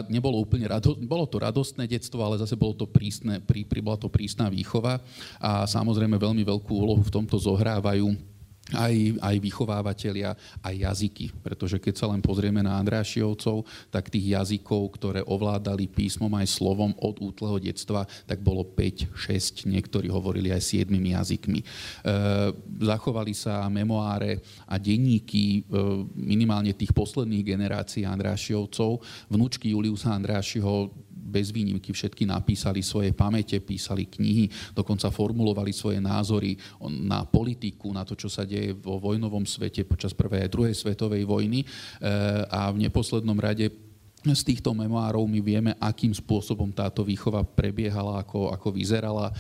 nebolo úplne rado, bolo to radostné detstvo, ale zase bolo to prísne, prí, bola to prísna výchova a samozrejme veľmi veľkú úlohu v tomto zohrávajú aj, aj vychovávateľia, aj jazyky. Pretože keď sa len pozrieme na Andrášiovcov, tak tých jazykov, ktoré ovládali písmom aj slovom od útleho detstva, tak bolo 5, 6, niektorí hovorili aj 7 jazykmi. E, zachovali sa memoáre a denníky e, minimálne tých posledných generácií Andrášiovcov. Vnúčky Juliusa Andrášiho bez výnimky všetky napísali svoje pamäte, písali knihy, dokonca formulovali svoje názory na politiku, na to, čo sa deje vo vojnovom svete počas prvej a druhej svetovej vojny. Eh, a v neposlednom rade z týchto memoárov my vieme, akým spôsobom táto výchova prebiehala, ako, ako vyzerala. E,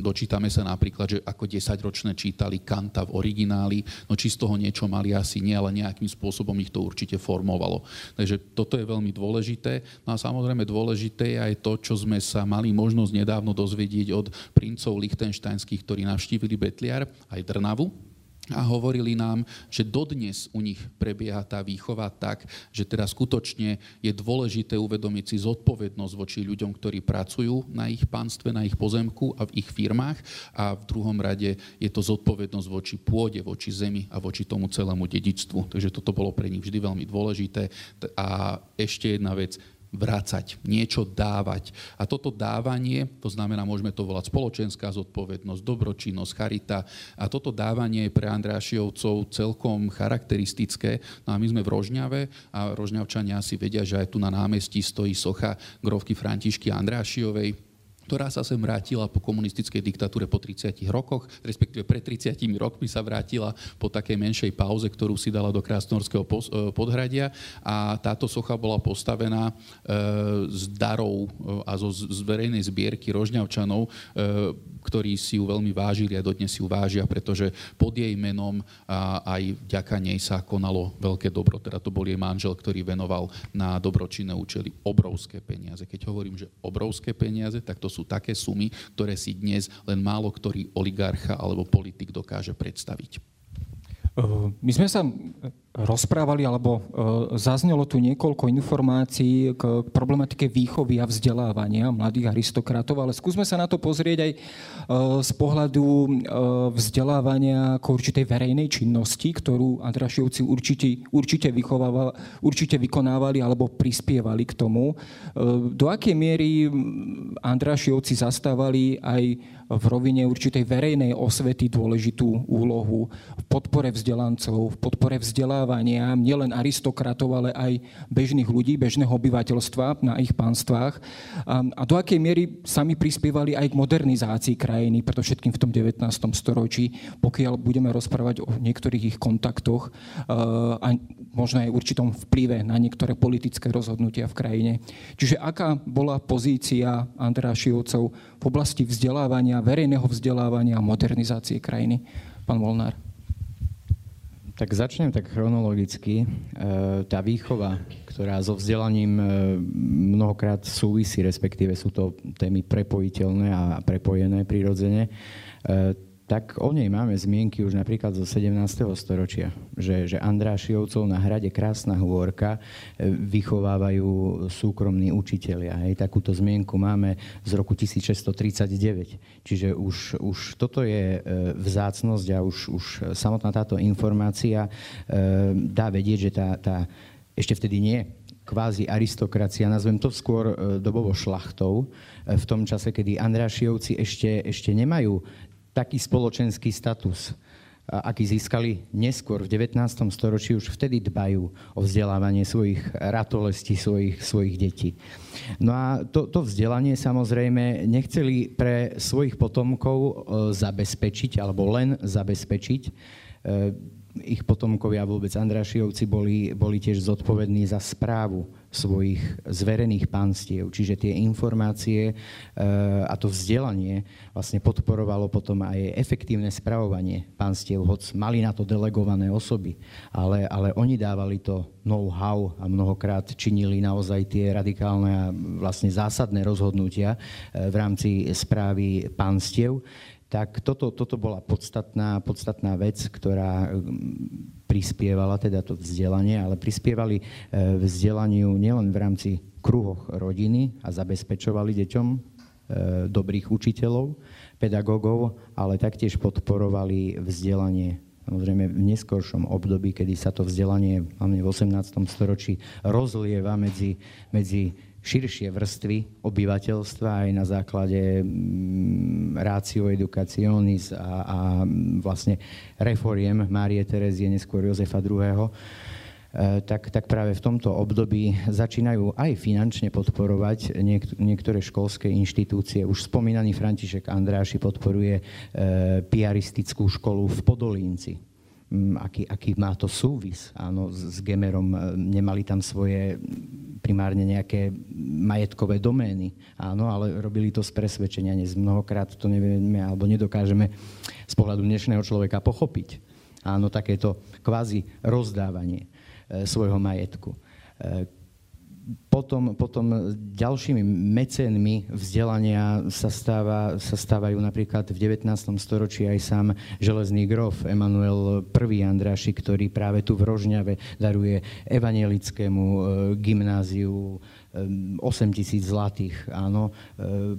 dočítame sa napríklad, že ako 10-ročné čítali Kanta v origináli, no či z toho niečo mali asi nie, ale nejakým spôsobom ich to určite formovalo. Takže toto je veľmi dôležité. No a samozrejme dôležité je aj to, čo sme sa mali možnosť nedávno dozvedieť od princov lichtenštajnských, ktorí navštívili Betliar, aj Drnavu, a hovorili nám, že dodnes u nich prebieha tá výchova tak, že teda skutočne je dôležité uvedomiť si zodpovednosť voči ľuďom, ktorí pracujú na ich pánstve, na ich pozemku a v ich firmách a v druhom rade je to zodpovednosť voči pôde, voči zemi a voči tomu celému dedičstvu. Takže toto bolo pre nich vždy veľmi dôležité. A ešte jedna vec, vrácať, niečo dávať. A toto dávanie, to znamená, môžeme to volať spoločenská zodpovednosť, dobročinnosť, charita. A toto dávanie je pre Andrášiovcov celkom charakteristické. No a my sme v Rožňave a Rožňavčania si vedia, že aj tu na námestí stojí socha grovky Františky Andrášiovej, ktorá sa sem vrátila po komunistickej diktatúre po 30 rokoch, respektíve pred 30 rokmi sa vrátila po takej menšej pauze, ktorú si dala do Krásnorského e, podhradia a táto socha bola postavená e, z darov e, a zo, z verejnej zbierky rožňavčanov, ktorí si ju veľmi vážili a dodnes si ju vážia, pretože pod jej menom a aj vďaka nej sa konalo veľké dobro. Teda to bol jej manžel, ktorý venoval na dobročinné účely obrovské peniaze. Keď hovorím, že obrovské peniaze, tak to sú také sumy, ktoré si dnes len málo ktorý oligarcha alebo politik dokáže predstaviť. My sme sa rozprávali, alebo e, zaznelo tu niekoľko informácií k problematike výchovy a vzdelávania mladých aristokratov, ale skúsme sa na to pozrieť aj e, z pohľadu e, vzdelávania ako určitej verejnej činnosti, ktorú Andrašiovci určite, určite, určite vykonávali alebo prispievali k tomu. Do akej miery Andrašiovci zastávali aj v rovine určitej verejnej osvety dôležitú úlohu v podpore vzdelancov, v podpore vzdelávania nielen aristokratov, ale aj bežných ľudí, bežného obyvateľstva na ich pánstvách. A do akej miery sami prispievali aj k modernizácii krajiny, preto všetkým v tom 19. storočí, pokiaľ budeme rozprávať o niektorých ich kontaktoch a možno aj určitom vplyve na niektoré politické rozhodnutia v krajine. Čiže aká bola pozícia Andrášiovcov v oblasti vzdelávania, verejného vzdelávania a modernizácie krajiny? Pán Molnár. Tak začnem tak chronologicky. E, tá výchova, ktorá so vzdelaním e, mnohokrát súvisí, respektíve sú to témy prepojiteľné a prepojené prirodzene, e, tak o nej máme zmienky už napríklad zo 17. storočia, že, že Andrášiovcov na hrade Krásna hôrka e, vychovávajú súkromní učitelia. Hej. Takúto zmienku máme z roku 1639. Čiže už, už toto je e, vzácnosť a už, už samotná táto informácia e, dá vedieť, že tá, tá ešte vtedy nie kvázi aristokracia, nazvem to skôr dobovo šlachtou, v tom čase, kedy Andrášiovci ešte, ešte nemajú taký spoločenský status, aký získali neskôr v 19. storočí, už vtedy dbajú o vzdelávanie svojich ratolestí, svojich, svojich detí. No a to, to vzdelanie samozrejme nechceli pre svojich potomkov e, zabezpečiť, alebo len zabezpečiť. E, ich potomkovia vôbec Andrašiovci boli, boli tiež zodpovední za správu svojich zverených pánstiev. Čiže tie informácie e, a to vzdelanie vlastne podporovalo potom aj efektívne spravovanie pánstiev, hoď mali na to delegované osoby, ale, ale oni dávali to know-how a mnohokrát činili naozaj tie radikálne a vlastne zásadné rozhodnutia e, v rámci správy pánstiev tak toto, toto bola podstatná, podstatná vec, ktorá mm, prispievala teda to vzdelanie, ale prispievali e, vzdelaniu nielen v rámci kruhoch rodiny a zabezpečovali deťom e, dobrých učiteľov, pedagógov, ale taktiež podporovali vzdelanie Samozrejme v neskoršom období, kedy sa to vzdelanie, hlavne v 18. storočí, rozlieva medzi, medzi širšie vrstvy obyvateľstva aj na základe mm, ratio educationis a, a vlastne reforiem Márie Terezie, neskôr Jozefa II., e, tak, tak práve v tomto období začínajú aj finančne podporovať niek- niektoré školské inštitúcie. Už spomínaný František Andráši podporuje e, piaristickú školu v Podolínci aký, aký má to súvis áno, s, s Gemerom. E, nemali tam svoje primárne nejaké majetkové domény, áno, ale robili to z presvedčenia. Dnes mnohokrát to nevieme alebo nedokážeme z pohľadu dnešného človeka pochopiť. Áno, takéto kvázi rozdávanie e, svojho majetku. E, potom, potom ďalšími mecénmi vzdelania sa, stáva, sa stávajú napríklad v 19. storočí aj sám železný grof Emanuel I. Andráši, ktorý práve tu v Rožňave daruje evanielickému e, gymnáziu 8 e, tisíc zlatých, áno, e,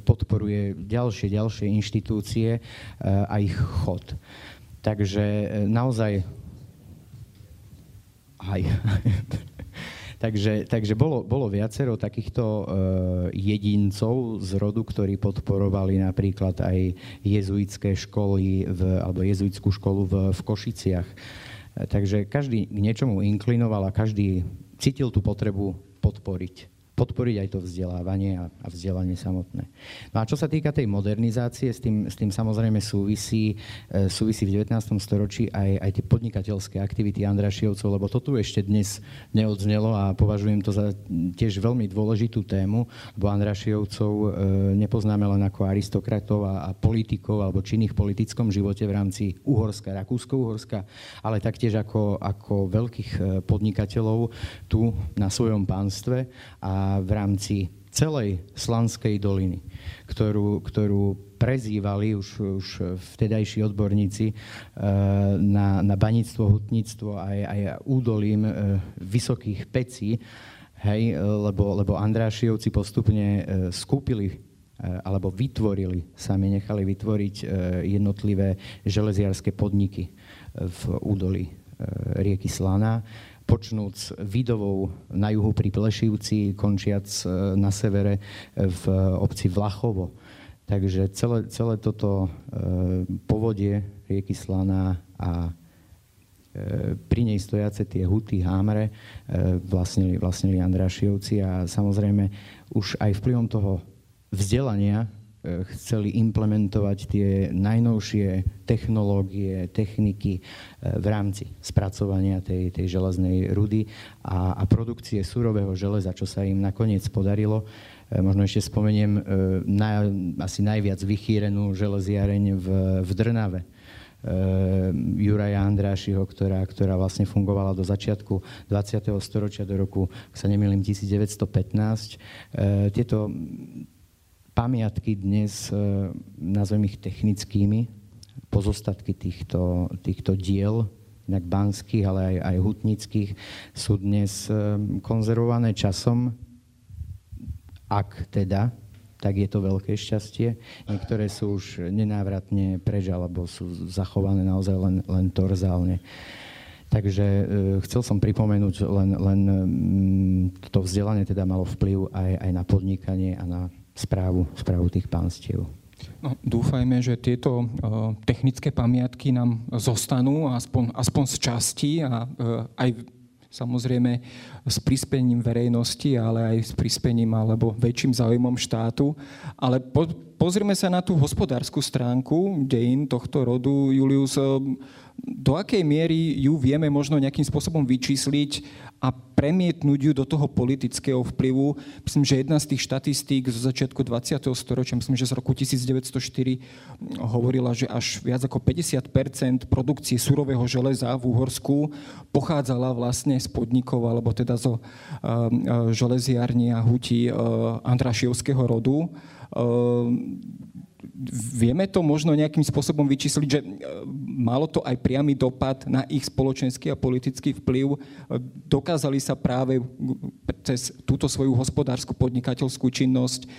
podporuje ďalšie, ďalšie inštitúcie a ich chod. Takže naozaj aj [laughs] Takže, takže bolo, bolo viacero takýchto uh, jedincov z rodu, ktorí podporovali napríklad aj jezuitské školy, v, alebo jezuitskú školu v, v Košiciach. Takže každý k niečomu inklinoval a každý cítil tú potrebu podporiť podporiť aj to vzdelávanie a, a vzdelanie samotné. No a čo sa týka tej modernizácie, s tým, s tým samozrejme súvisí, e, súvisí v 19. storočí aj, aj tie podnikateľské aktivity Andrašiovcov, lebo to tu ešte dnes neodznelo a považujem to za tiež veľmi dôležitú tému, lebo Andrašiovcov e, nepoznáme len ako aristokratov a, a politikov alebo činných v politickom živote v rámci Uhorska, Rakúsko-Uhorska, ale taktiež ako, ako veľkých e, podnikateľov tu na svojom pánstve a v rámci celej Slanskej doliny, ktorú, ktorú prezývali už, už vtedajší odborníci e, na, na baníctvo, hutníctvo aj, aj údolím e, vysokých pecí, hej, lebo, lebo Andrášiovci postupne e, skúpili alebo vytvorili, sami nechali vytvoriť jednotlivé železiarské podniky v údolí rieky Slana počnúc Vidovou na juhu pri Plešivci, končiac e, na severe v obci Vlachovo. Takže celé, celé toto e, povodie rieky Slaná a e, pri nej stojace tie huty, hámre vlastnili, vlastnili Andrášiovci a samozrejme už aj vplyvom toho vzdelania chceli implementovať tie najnovšie technológie, techniky eh, v rámci spracovania tej, tej železnej rudy a, a produkcie surového železa, čo sa im nakoniec podarilo. Eh, možno ešte spomeniem eh, na, asi najviac vychýrenú železiareň v, v Drnave. Juraja Andrášiho, ktorá, ktorá vlastne fungovala do začiatku 20. storočia, do roku, ak sa nemýlim, 1915. Tieto pamiatky dnes, e, nazvem ich technickými, pozostatky týchto, týchto diel, inak banských, ale aj, aj hutnických, sú dnes konzervované časom, ak teda tak je to veľké šťastie. Niektoré sú už nenávratne preč, alebo sú zachované naozaj len, len torzálne. Takže e, chcel som pripomenúť, len, len mm, to vzdelanie teda malo vplyv aj, aj na podnikanie a na správu, správu tých pánstiev. No, dúfajme, že tieto uh, technické pamiatky nám zostanú, aspoň, aspoň z časti a uh, aj samozrejme s prispením verejnosti, ale aj s prispením alebo väčším záujmom štátu. Ale po, pozrime sa na tú hospodárskú stránku dejín tohto rodu, Julius do akej miery ju vieme možno nejakým spôsobom vyčísliť a premietnúť ju do toho politického vplyvu. Myslím, že jedna z tých štatistík zo začiatku 20. storočia, myslím, že z roku 1904 hovorila, že až viac ako 50 produkcie surového železa v Úhorsku pochádzala vlastne z podnikov, alebo teda zo uh, železiarní a hutí uh, Andrašiovského rodu. Vieme to možno nejakým spôsobom vyčísliť, že e, malo to aj priamy dopad na ich spoločenský a politický vplyv. E, dokázali sa práve cez túto svoju hospodárskú podnikateľskú činnosť e,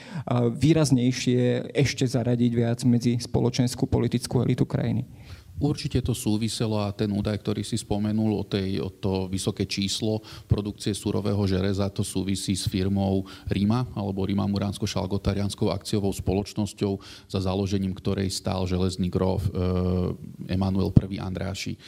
výraznejšie ešte zaradiť viac medzi spoločenskú politickú elitu krajiny. Určite to súviselo a ten údaj, ktorý si spomenul o, tej, o to vysoké číslo produkcie surového železa, to súvisí s firmou Rima alebo Rima Muránsko-Šalgotarianskou akciovou spoločnosťou, za založením ktorej stál železný grof e, Emanuel I. Andráši. E,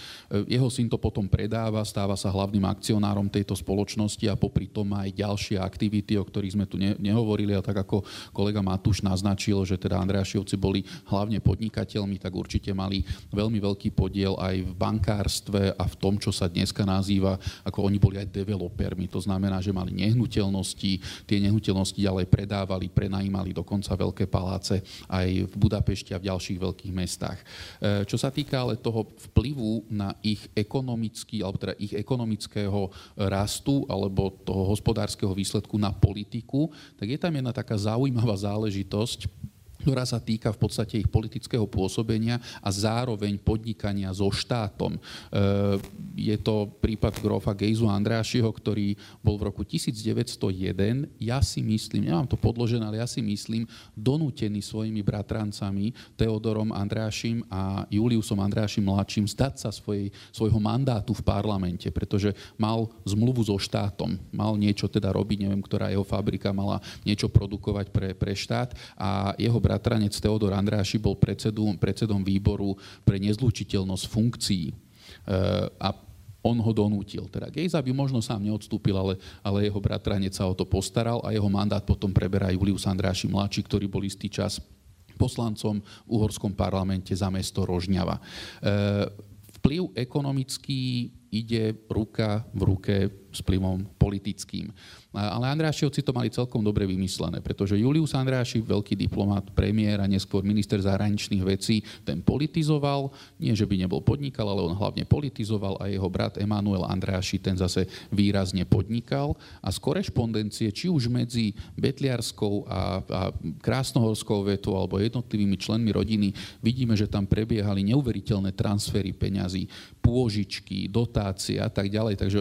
jeho syn to potom predáva, stáva sa hlavným akcionárom tejto spoločnosti a popri tom aj ďalšie aktivity, o ktorých sme tu ne, nehovorili a tak ako kolega Matúš naznačil, že teda Andrášiovci boli hlavne podnikateľmi, tak určite mali veľmi veľmi veľký podiel aj v bankárstve a v tom, čo sa dneska nazýva, ako oni boli aj developermi. To znamená, že mali nehnuteľnosti, tie nehnuteľnosti ďalej predávali, prenajímali dokonca veľké paláce aj v Budapešti a v ďalších veľkých mestách. E, čo sa týka ale toho vplyvu na ich ekonomický, alebo teda ich ekonomického rastu alebo toho hospodárskeho výsledku na politiku, tak je tam jedna taká zaujímavá záležitosť, ktorá sa týka v podstate ich politického pôsobenia a zároveň podnikania so štátom. E, je to prípad grofa Gejzu Andrášiho, ktorý bol v roku 1901, ja si myslím, nemám to podložené, ale ja si myslím, donútený svojimi bratrancami Teodorom Andrášim a Juliusom Andrášim mladším zdať sa svojej, svojho mandátu v parlamente, pretože mal zmluvu so štátom, mal niečo teda robiť, neviem, ktorá jeho fabrika mala niečo produkovať pre, pre štát a jeho brat bratranec Teodor Andráši bol predsedom, predsedom výboru pre nezlučiteľnosť funkcií. E, a on ho donútil. Teda Gejza by možno sám neodstúpil, ale, ale jeho bratranec sa o to postaral a jeho mandát potom preberá Julius Andráši mladší, ktorý bol istý čas poslancom v uhorskom parlamente za mesto Rožňava. E, vplyv ekonomický ide ruka v ruke s vplyvom politickým. Ale Andrášiovci to mali celkom dobre vymyslené, pretože Julius Andráši, veľký diplomat, premiér a neskôr minister zahraničných vecí, ten politizoval, nie že by nebol podnikal, ale on hlavne politizoval a jeho brat Emanuel Andráši ten zase výrazne podnikal a z korešpondencie, či už medzi Betliarskou a, a Krásnohorskou vetou alebo jednotlivými členmi rodiny, vidíme, že tam prebiehali neuveriteľné transfery peňazí, pôžičky, dotácie a tak ďalej. Takže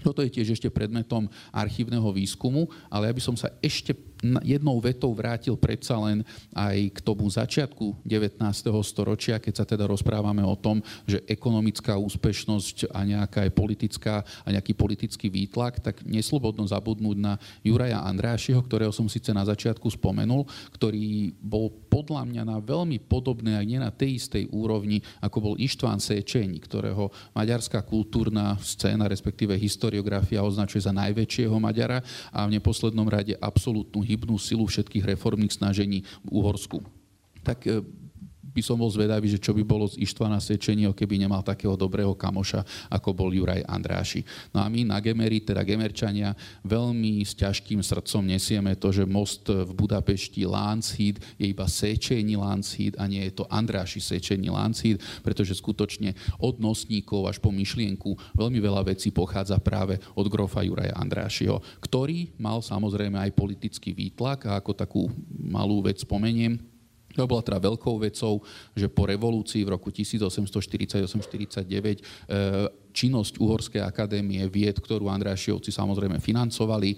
toto je tiež ešte predmetom archívneho výskumu, ale ja by som sa ešte jednou vetou vrátil predsa len aj k tomu začiatku 19. storočia, keď sa teda rozprávame o tom, že ekonomická úspešnosť a nejaká je politická a nejaký politický výtlak, tak neslobodno zabudnúť na Juraja Andrášiho, ktorého som síce na začiatku spomenul, ktorý bol podľa mňa na veľmi podobnej, aj nie na tej istej úrovni, ako bol Ištván Séčeň, ktorého maďarská kultúrna scéna, respektíve historiografia označuje za najväčšieho Maďara a v neposlednom rade absolútnu hybnú silu všetkých reformných snažení v Uhorsku. Tak e, by som bol zvedavý, že čo by bolo z Ištvana Sečenio, keby nemal takého dobrého kamoša, ako bol Juraj Andráši. No a my na Gemery, teda Gemerčania, veľmi s ťažkým srdcom nesieme to, že most v Budapešti Lánchíd je iba Sečení Lánchíd a nie je to Andráši Sečení Lánchíd, pretože skutočne od nosníkov až po myšlienku veľmi veľa vecí pochádza práve od grofa Juraja Andrášiho, ktorý mal samozrejme aj politický výtlak a ako takú malú vec spomeniem, To bola teda veľkou vecou, že po revolúcii v roku 1848-49 e, činnosť Uhorskej akadémie vied, ktorú Andrášiovci samozrejme financovali, e,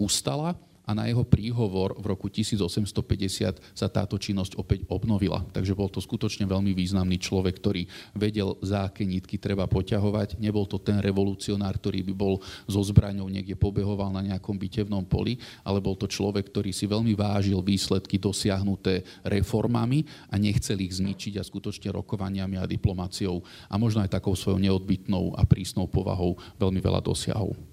ustala a na jeho príhovor v roku 1850 sa táto činnosť opäť obnovila. Takže bol to skutočne veľmi významný človek, ktorý vedel, za aké nitky treba poťahovať. Nebol to ten revolucionár, ktorý by bol so zbraňou niekde pobehoval na nejakom bitevnom poli, ale bol to človek, ktorý si veľmi vážil výsledky dosiahnuté reformami a nechcel ich zničiť a skutočne rokovaniami a diplomáciou a možno aj takou svojou neodbitnou a prísnou povahou veľmi veľa dosiahol.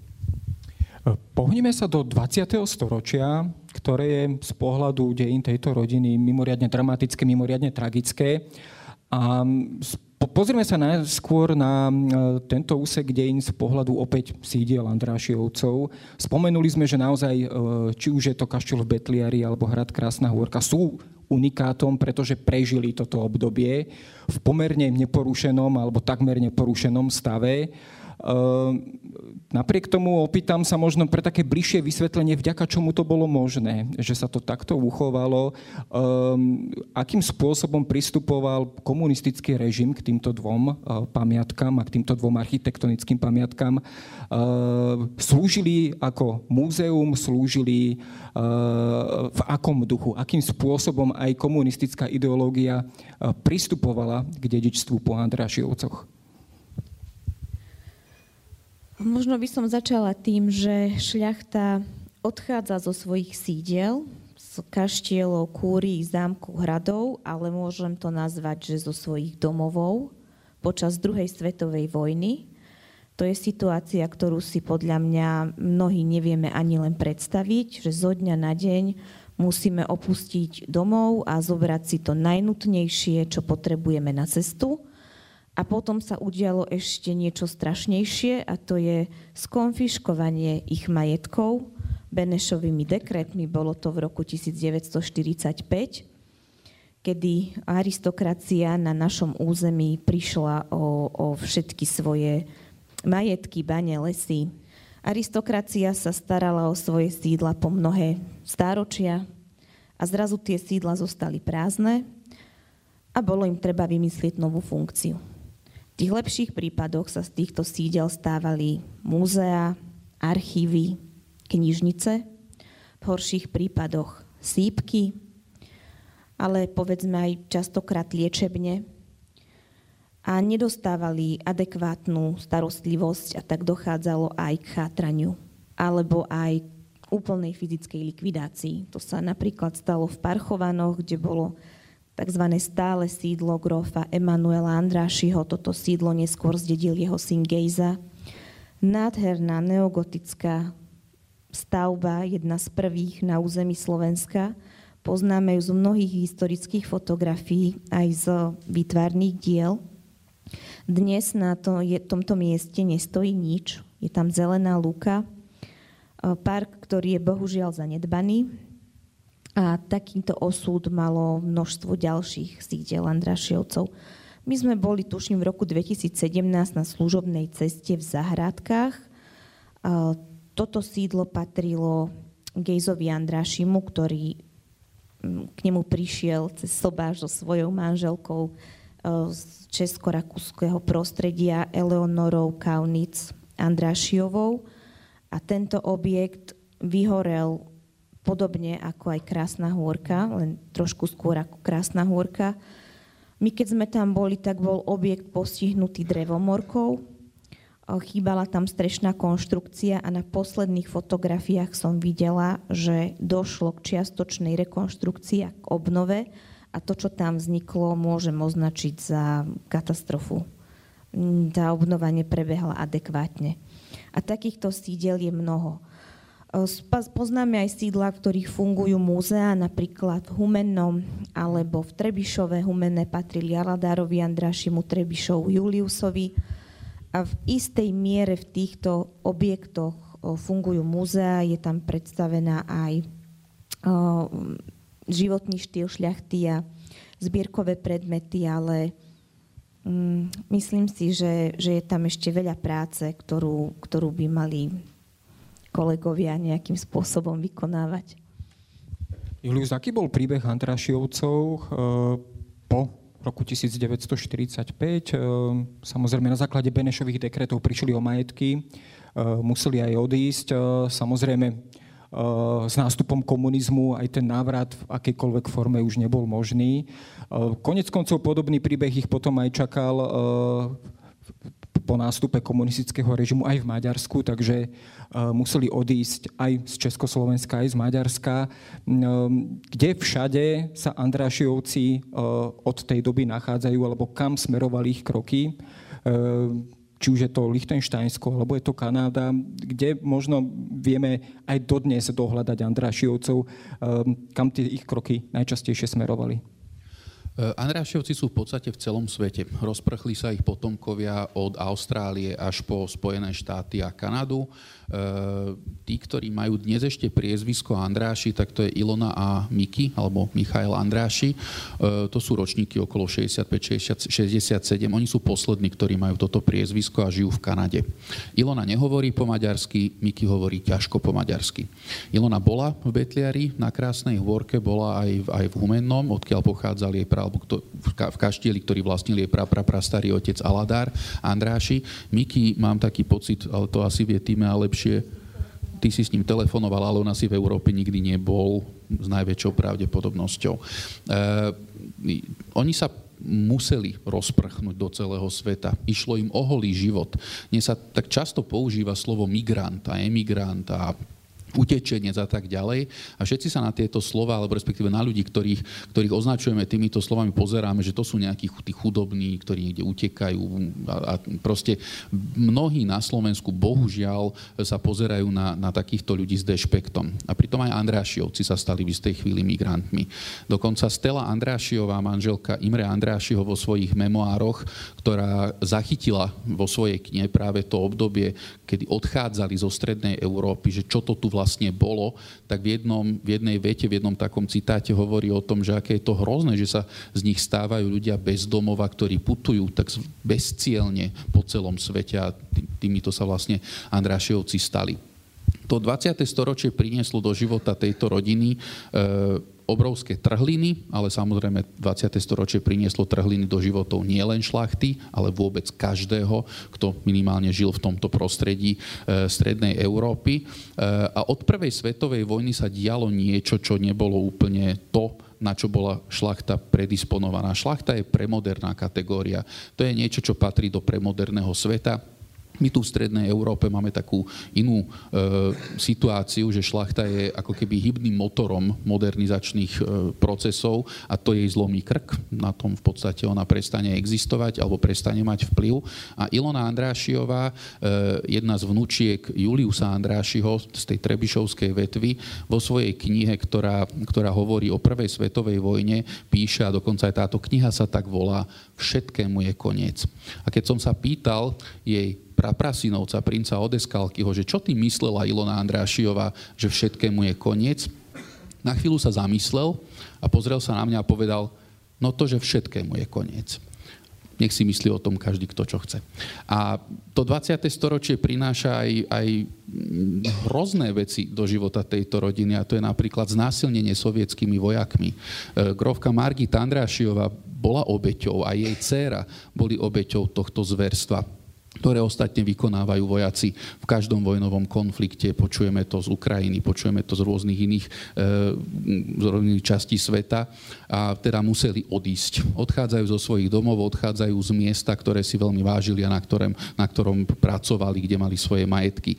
Pohneme sa do 20. storočia, ktoré je z pohľadu dejín tejto rodiny mimoriadne dramatické, mimoriadne tragické. A pozrieme sa najskôr na tento úsek dejín z pohľadu opäť sídiel Andrášiovcov. Spomenuli sme, že naozaj, e, či už je to kaštol v Betliari alebo hrad Krásna hôrka, sú unikátom, pretože prežili toto obdobie v pomerne neporušenom alebo takmer neporušenom stave. Ehm, napriek tomu opýtam sa možno pre také bližšie vysvetlenie, vďaka čomu to bolo možné, že sa to takto uchovalo, ehm, akým spôsobom pristupoval komunistický režim k týmto dvom uh, pamiatkám a k týmto dvom architektonickým pamiatkám. Ehm, slúžili ako múzeum, slúžili v akom duchu, akým spôsobom aj komunistická ideológia pristupovala k dedičstvu po Andrášiovcoch. Možno by som začala tým, že šľachta odchádza zo svojich sídiel, z kaštielov, kúrií, zámkov, hradov, ale môžem to nazvať, že zo svojich domovov počas druhej svetovej vojny. To je situácia, ktorú si podľa mňa mnohí nevieme ani len predstaviť, že zo dňa na deň musíme opustiť domov a zobrať si to najnutnejšie, čo potrebujeme na cestu – a potom sa udialo ešte niečo strašnejšie a to je skonfiškovanie ich majetkov Benešovými dekretmi. Bolo to v roku 1945, kedy aristokracia na našom území prišla o, o všetky svoje majetky, bane, lesy. Aristokracia sa starala o svoje sídla po mnohé stáročia a zrazu tie sídla zostali prázdne a bolo im treba vymyslieť novú funkciu tých lepších prípadoch sa z týchto sídel stávali múzea, archívy, knižnice, v horších prípadoch sípky, ale povedzme aj častokrát liečebne a nedostávali adekvátnu starostlivosť a tak dochádzalo aj k chátraniu alebo aj k úplnej fyzickej likvidácii. To sa napríklad stalo v Parchovanoch, kde bolo tzv. stále sídlo grofa Emanuela Andrášiho. Toto sídlo neskôr zdedil jeho syn Gejza. Nádherná neogotická stavba, jedna z prvých na území Slovenska. Poznáme ju z mnohých historických fotografií, aj z výtvarných diel. Dnes na to, je, tomto mieste nestojí nič. Je tam zelená lúka, park, ktorý je bohužiaľ zanedbaný, a takýto osud malo množstvo ďalších sídel Andrašiovcov. My sme boli, tuším, v roku 2017 na služobnej ceste v Zahradkách. Toto sídlo patrilo Gejzovi Andrašimu, ktorý k nemu prišiel cez sobáš so svojou manželkou e, z česko-rakúskeho prostredia Eleonorou Kaunic Andrášiovou. A tento objekt vyhorel podobne ako aj Krásna hôrka, len trošku skôr ako Krásna hôrka. My keď sme tam boli, tak bol objekt postihnutý drevomorkou, chýbala tam strešná konštrukcia a na posledných fotografiách som videla, že došlo k čiastočnej rekonštrukcii a k obnove a to, čo tam vzniklo, môžem označiť za katastrofu. Tá obnova neprebehla adekvátne. A takýchto sídel je mnoho. Poznáme aj sídla, v ktorých fungujú múzea, napríklad v Humennom alebo v Trebišove. Humenné patrili Aladárovi, Andrašimu, Trebišov, Juliusovi. A v istej miere v týchto objektoch fungujú múzea, je tam predstavená aj životný štýl šľachty a zbierkové predmety, ale mm, myslím si, že, že je tam ešte veľa práce, ktorú, ktorú by mali kolegovia nejakým spôsobom vykonávať. Julius, aký bol príbeh Andrašiovcov po roku 1945? Samozrejme na základe Benešových dekretov prišli o majetky, museli aj odísť. Samozrejme s nástupom komunizmu aj ten návrat v akejkoľvek forme už nebol možný. Konec koncov podobný príbeh ich potom aj čakal po nástupe komunistického režimu aj v Maďarsku, takže museli odísť aj z Československa, aj z Maďarska. Kde všade sa Andrášiovci od tej doby nachádzajú, alebo kam smerovali ich kroky? či už je to Lichtensteinsko, alebo je to Kanáda, kde možno vieme aj dodnes dohľadať Andrášiovcov, kam tie ich kroky najčastejšie smerovali. E, Andrášovci sú v podstate v celom svete. Rozprchli sa ich potomkovia od Austrálie až po Spojené štáty a Kanadu. Eh, tí, ktorí majú dnes ešte priezvisko Andráši, tak to je Ilona a Miki, alebo Michail Andráši. Eh, to sú ročníky okolo 65-67. Oni sú poslední, ktorí majú toto priezvisko a žijú v Kanade. Ilona nehovorí po maďarsky, Miki hovorí ťažko po maďarsky. Ilona bola v Betliari, na Krásnej hôrke, bola aj v, aj v Humennom, odkiaľ pochádzal jej pra, v kaštieli, ktorý vlastnil jej pra, pra, pra starý otec Aladár Andráši. Miki, mám taký pocit, ale to asi vie týme a lepšie. Ty si s ním telefonoval, ale on asi v Európe nikdy nebol s najväčšou pravdepodobnosťou. E, oni sa museli rozprchnúť do celého sveta. Išlo im o holý život. Dnes sa tak často používa slovo migrant a emigrant a utečenec a tak ďalej. A všetci sa na tieto slova, alebo respektíve na ľudí, ktorých, ktorých označujeme týmito slovami, pozeráme, že to sú nejakí tí chudobní, ktorí niekde utekajú. A, a proste mnohí na Slovensku bohužiaľ sa pozerajú na, na takýchto ľudí s dešpektom. A pritom aj Andrášiovci sa stali v istej chvíli migrantmi. Dokonca Stella Andrášiová, manželka Imre Andrášiho vo svojich memoároch, ktorá zachytila vo svojej knihe práve to obdobie, kedy odchádzali zo Strednej Európy, že čo to tu vlastne bolo, tak v, jednom, v jednej vete, v jednom takom citáte hovorí o tom, že aké je to hrozné, že sa z nich stávajú ľudia bez domova, ktorí putujú tak bezcielne po celom svete a týmito sa vlastne Andráševci stali. To 20. storočie prinieslo do života tejto rodiny e, obrovské trhliny, ale samozrejme 20. storočie prinieslo trhliny do životov nielen šlachty, ale vôbec každého, kto minimálne žil v tomto prostredí e, strednej Európy. E, a od prvej svetovej vojny sa dialo niečo, čo nebolo úplne to, na čo bola šlachta predisponovaná. Šlachta je premoderná kategória. To je niečo, čo patrí do premoderného sveta my tu v Strednej Európe máme takú inú e, situáciu, že šlachta je ako keby hybným motorom modernizačných e, procesov a to jej zlomí krk. Na tom v podstate ona prestane existovať alebo prestane mať vplyv. A Ilona Andrášiová, e, jedna z vnúčiek Juliusa Andrášiho z tej Trebišovskej vetvy, vo svojej knihe, ktorá, ktorá hovorí o prvej svetovej vojne, píše, a dokonca aj táto kniha sa tak volá, Všetkému je koniec. A keď som sa pýtal jej praprasinovca, princa Odeskalkyho, že čo ty myslela Ilona Andrášiová, že všetkému je koniec, na chvíľu sa zamyslel a pozrel sa na mňa a povedal, no to, že všetkému je koniec. Nech si myslí o tom každý, kto čo chce. A to 20. storočie prináša aj, aj hrozné veci do života tejto rodiny a to je napríklad znásilnenie sovietskými vojakmi. E, grovka Margita Andrášiová bola obeťou a jej dcéra boli obeťou tohto zverstva ktoré ostatne vykonávajú vojaci v každom vojnovom konflikte. Počujeme to z Ukrajiny, počujeme to z rôznych iných e, z rôznych častí sveta a teda museli odísť. Odchádzajú zo svojich domov, odchádzajú z miesta, ktoré si veľmi vážili a na, ktorém, na ktorom pracovali, kde mali svoje majetky. E,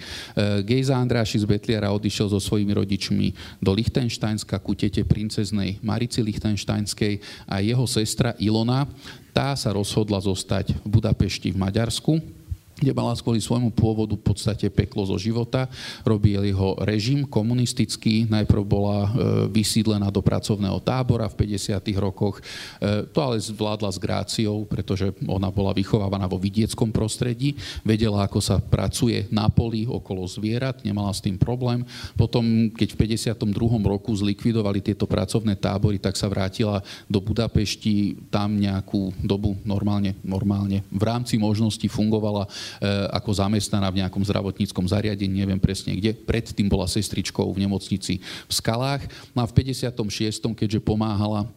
Gejza Andráši z Betliara odišiel so svojimi rodičmi do Lichtensteinska ku tete princeznej Marici Lichtensteinskej a jeho sestra Ilona, tá sa rozhodla zostať v Budapešti v Maďarsku kde mala kvôli svojmu pôvodu v podstate peklo zo života. Robil jeho režim komunistický, najprv bola e, vysídlená do pracovného tábora v 50. rokoch. E, to ale zvládla s gráciou, pretože ona bola vychovávaná vo vidieckom prostredí, vedela, ako sa pracuje na poli okolo zvierat, nemala s tým problém. Potom, keď v 52. roku zlikvidovali tieto pracovné tábory, tak sa vrátila do Budapešti, tam nejakú dobu normálne, normálne v rámci možností fungovala ako zamestnaná v nejakom zdravotníckom zariadení, neviem presne kde. Predtým bola sestričkou v nemocnici v Skalách. No a v 56., keďže pomáhala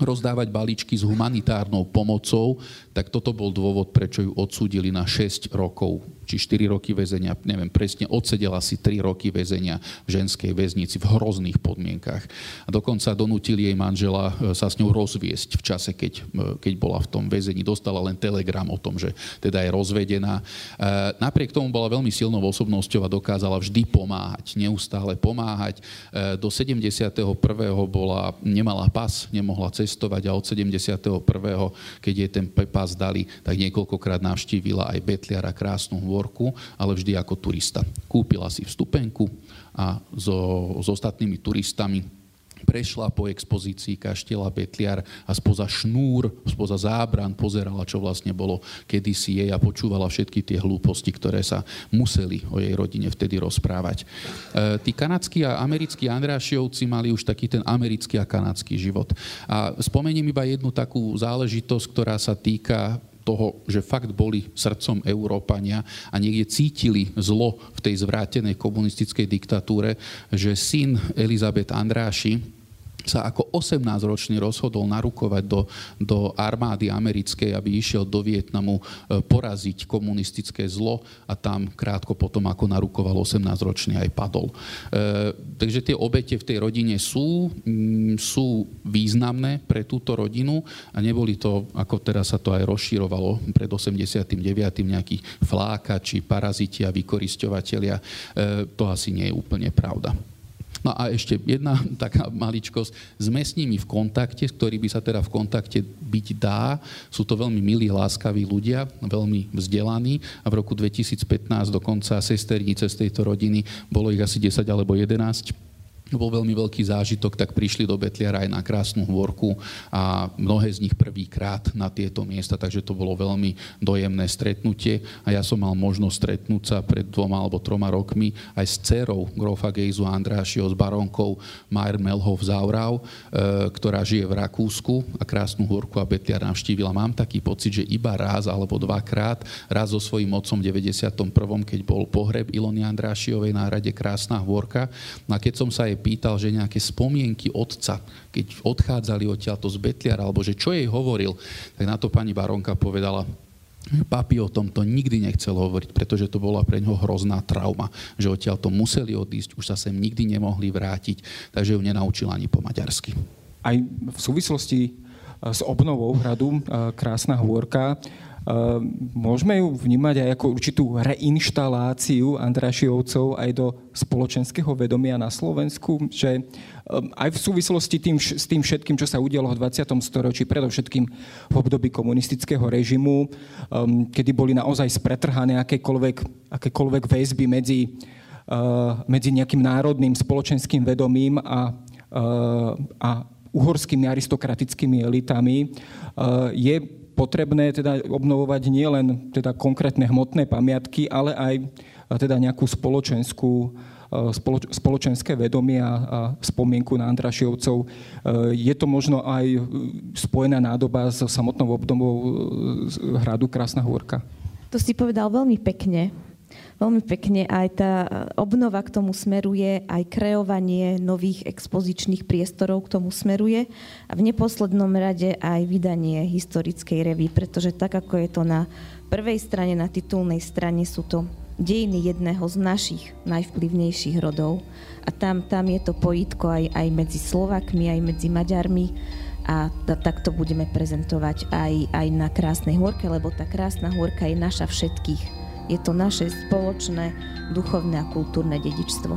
rozdávať balíčky s humanitárnou pomocou, tak toto bol dôvod, prečo ju odsúdili na 6 rokov či 4 roky väzenia, neviem presne, odsedela si 3 roky väzenia v ženskej väznici v hrozných podmienkach. A dokonca donútili jej manžela e, sa s ňou rozviesť v čase, keď, e, keď bola v tom väzení. Dostala len telegram o tom, že teda je rozvedená. E, napriek tomu bola veľmi silnou osobnosťou a dokázala vždy pomáhať, neustále pomáhať. Do 71. bola, nemala pas, nemohla cestovať a od 71. keď jej ten pas dali, tak niekoľkokrát navštívila aj Betliara krásnu dvorku, ale vždy ako turista. Kúpila si vstupenku a so, s ostatnými turistami prešla po expozícii kaštieľa Betliar a spoza šnúr, spoza zábran pozerala, čo vlastne bolo kedysi jej a počúvala všetky tie hlúposti, ktoré sa museli o jej rodine vtedy rozprávať. E, tí kanadskí a americkí Andrášiovci mali už taký ten americký a kanadský život. A spomeniem iba jednu takú záležitosť, ktorá sa týka toho, že fakt boli srdcom Európania a niekde cítili zlo v tej zvrátenej komunistickej diktatúre, že syn Elizabeth Andráši, sa ako 18-ročný rozhodol narukovať do, do armády americkej, aby išiel do Vietnamu e, poraziť komunistické zlo a tam krátko potom, ako narukoval 18-ročný, aj padol. E, takže tie obete v tej rodine sú, m, mm, sú významné pre túto rodinu a neboli to, ako teraz sa to aj rozširovalo pred 89. nejakí flákači, paraziti a vykorisťovateľia. E, to asi nie je úplne pravda. No a ešte jedna [laughs] taká maličkosť. Sme s nimi v kontakte, s ktorými sa teda v kontakte byť dá. Sú to veľmi milí, láskaví ľudia, veľmi vzdelaní a v roku 2015 dokonca sesternice z tejto rodiny, bolo ich asi 10 alebo 11, bol veľmi veľký zážitok, tak prišli do Betliara aj na krásnu hôrku a mnohé z nich prvýkrát na tieto miesta, takže to bolo veľmi dojemné stretnutie a ja som mal možnosť stretnúť sa pred dvoma alebo troma rokmi aj s dcerou grofa Gejzu Andrášio, s baronkou Majer Melhov Zaurau, e, ktorá žije v Rakúsku a krásnu hôrku a Betliar navštívila. Mám taký pocit, že iba raz alebo dvakrát, raz so svojím otcom v 91., keď bol pohreb Ilony Andrášiovej na hrade Krásna hôrka. No a keď som sa jej pýtal, že nejaké spomienky otca, keď odchádzali odtiaľto z Betliara, alebo že čo jej hovoril, tak na to pani baronka povedala, Papi o tomto nikdy nechcel hovoriť, pretože to bola pre ňoho hrozná trauma, že odtiaľ to museli odísť, už sa sem nikdy nemohli vrátiť, takže ju nenaučil ani po maďarsky. Aj v súvislosti s obnovou hradu Krásna hôrka môžeme ju vnímať aj ako určitú reinštaláciu Andrašiovcov aj do spoločenského vedomia na Slovensku, že ehm, aj v súvislosti tým, s tým všetkým, čo sa udialo v 20. storočí, predovšetkým v období komunistického režimu, ehm, kedy boli naozaj spretrhané akékoľvek, akékoľvek väzby medzi, medzi nejakým národným spoločenským vedomím a, a uhorskými aristokratickými elitami, je potrebné teda obnovovať nielen teda konkrétne hmotné pamiatky, ale aj teda nejakú spoločenskú spoloč, spoločenské vedomie a, spomienku na Andrašiovcov. Je to možno aj spojená nádoba s samotnou obdobou hradu Krásna hôrka? To si povedal veľmi pekne veľmi pekne. Aj tá obnova k tomu smeruje, aj kreovanie nových expozičných priestorov k tomu smeruje a v neposlednom rade aj vydanie historickej revy, pretože tak, ako je to na prvej strane, na titulnej strane, sú to dejiny jedného z našich najvplyvnejších rodov. A tam, tam je to pojitko aj, aj medzi Slovakmi, aj medzi Maďarmi a takto budeme prezentovať aj, aj na Krásnej hôrke, lebo tá Krásna hôrka je naša všetkých je to naše spoločné duchovné a kultúrne dedičstvo.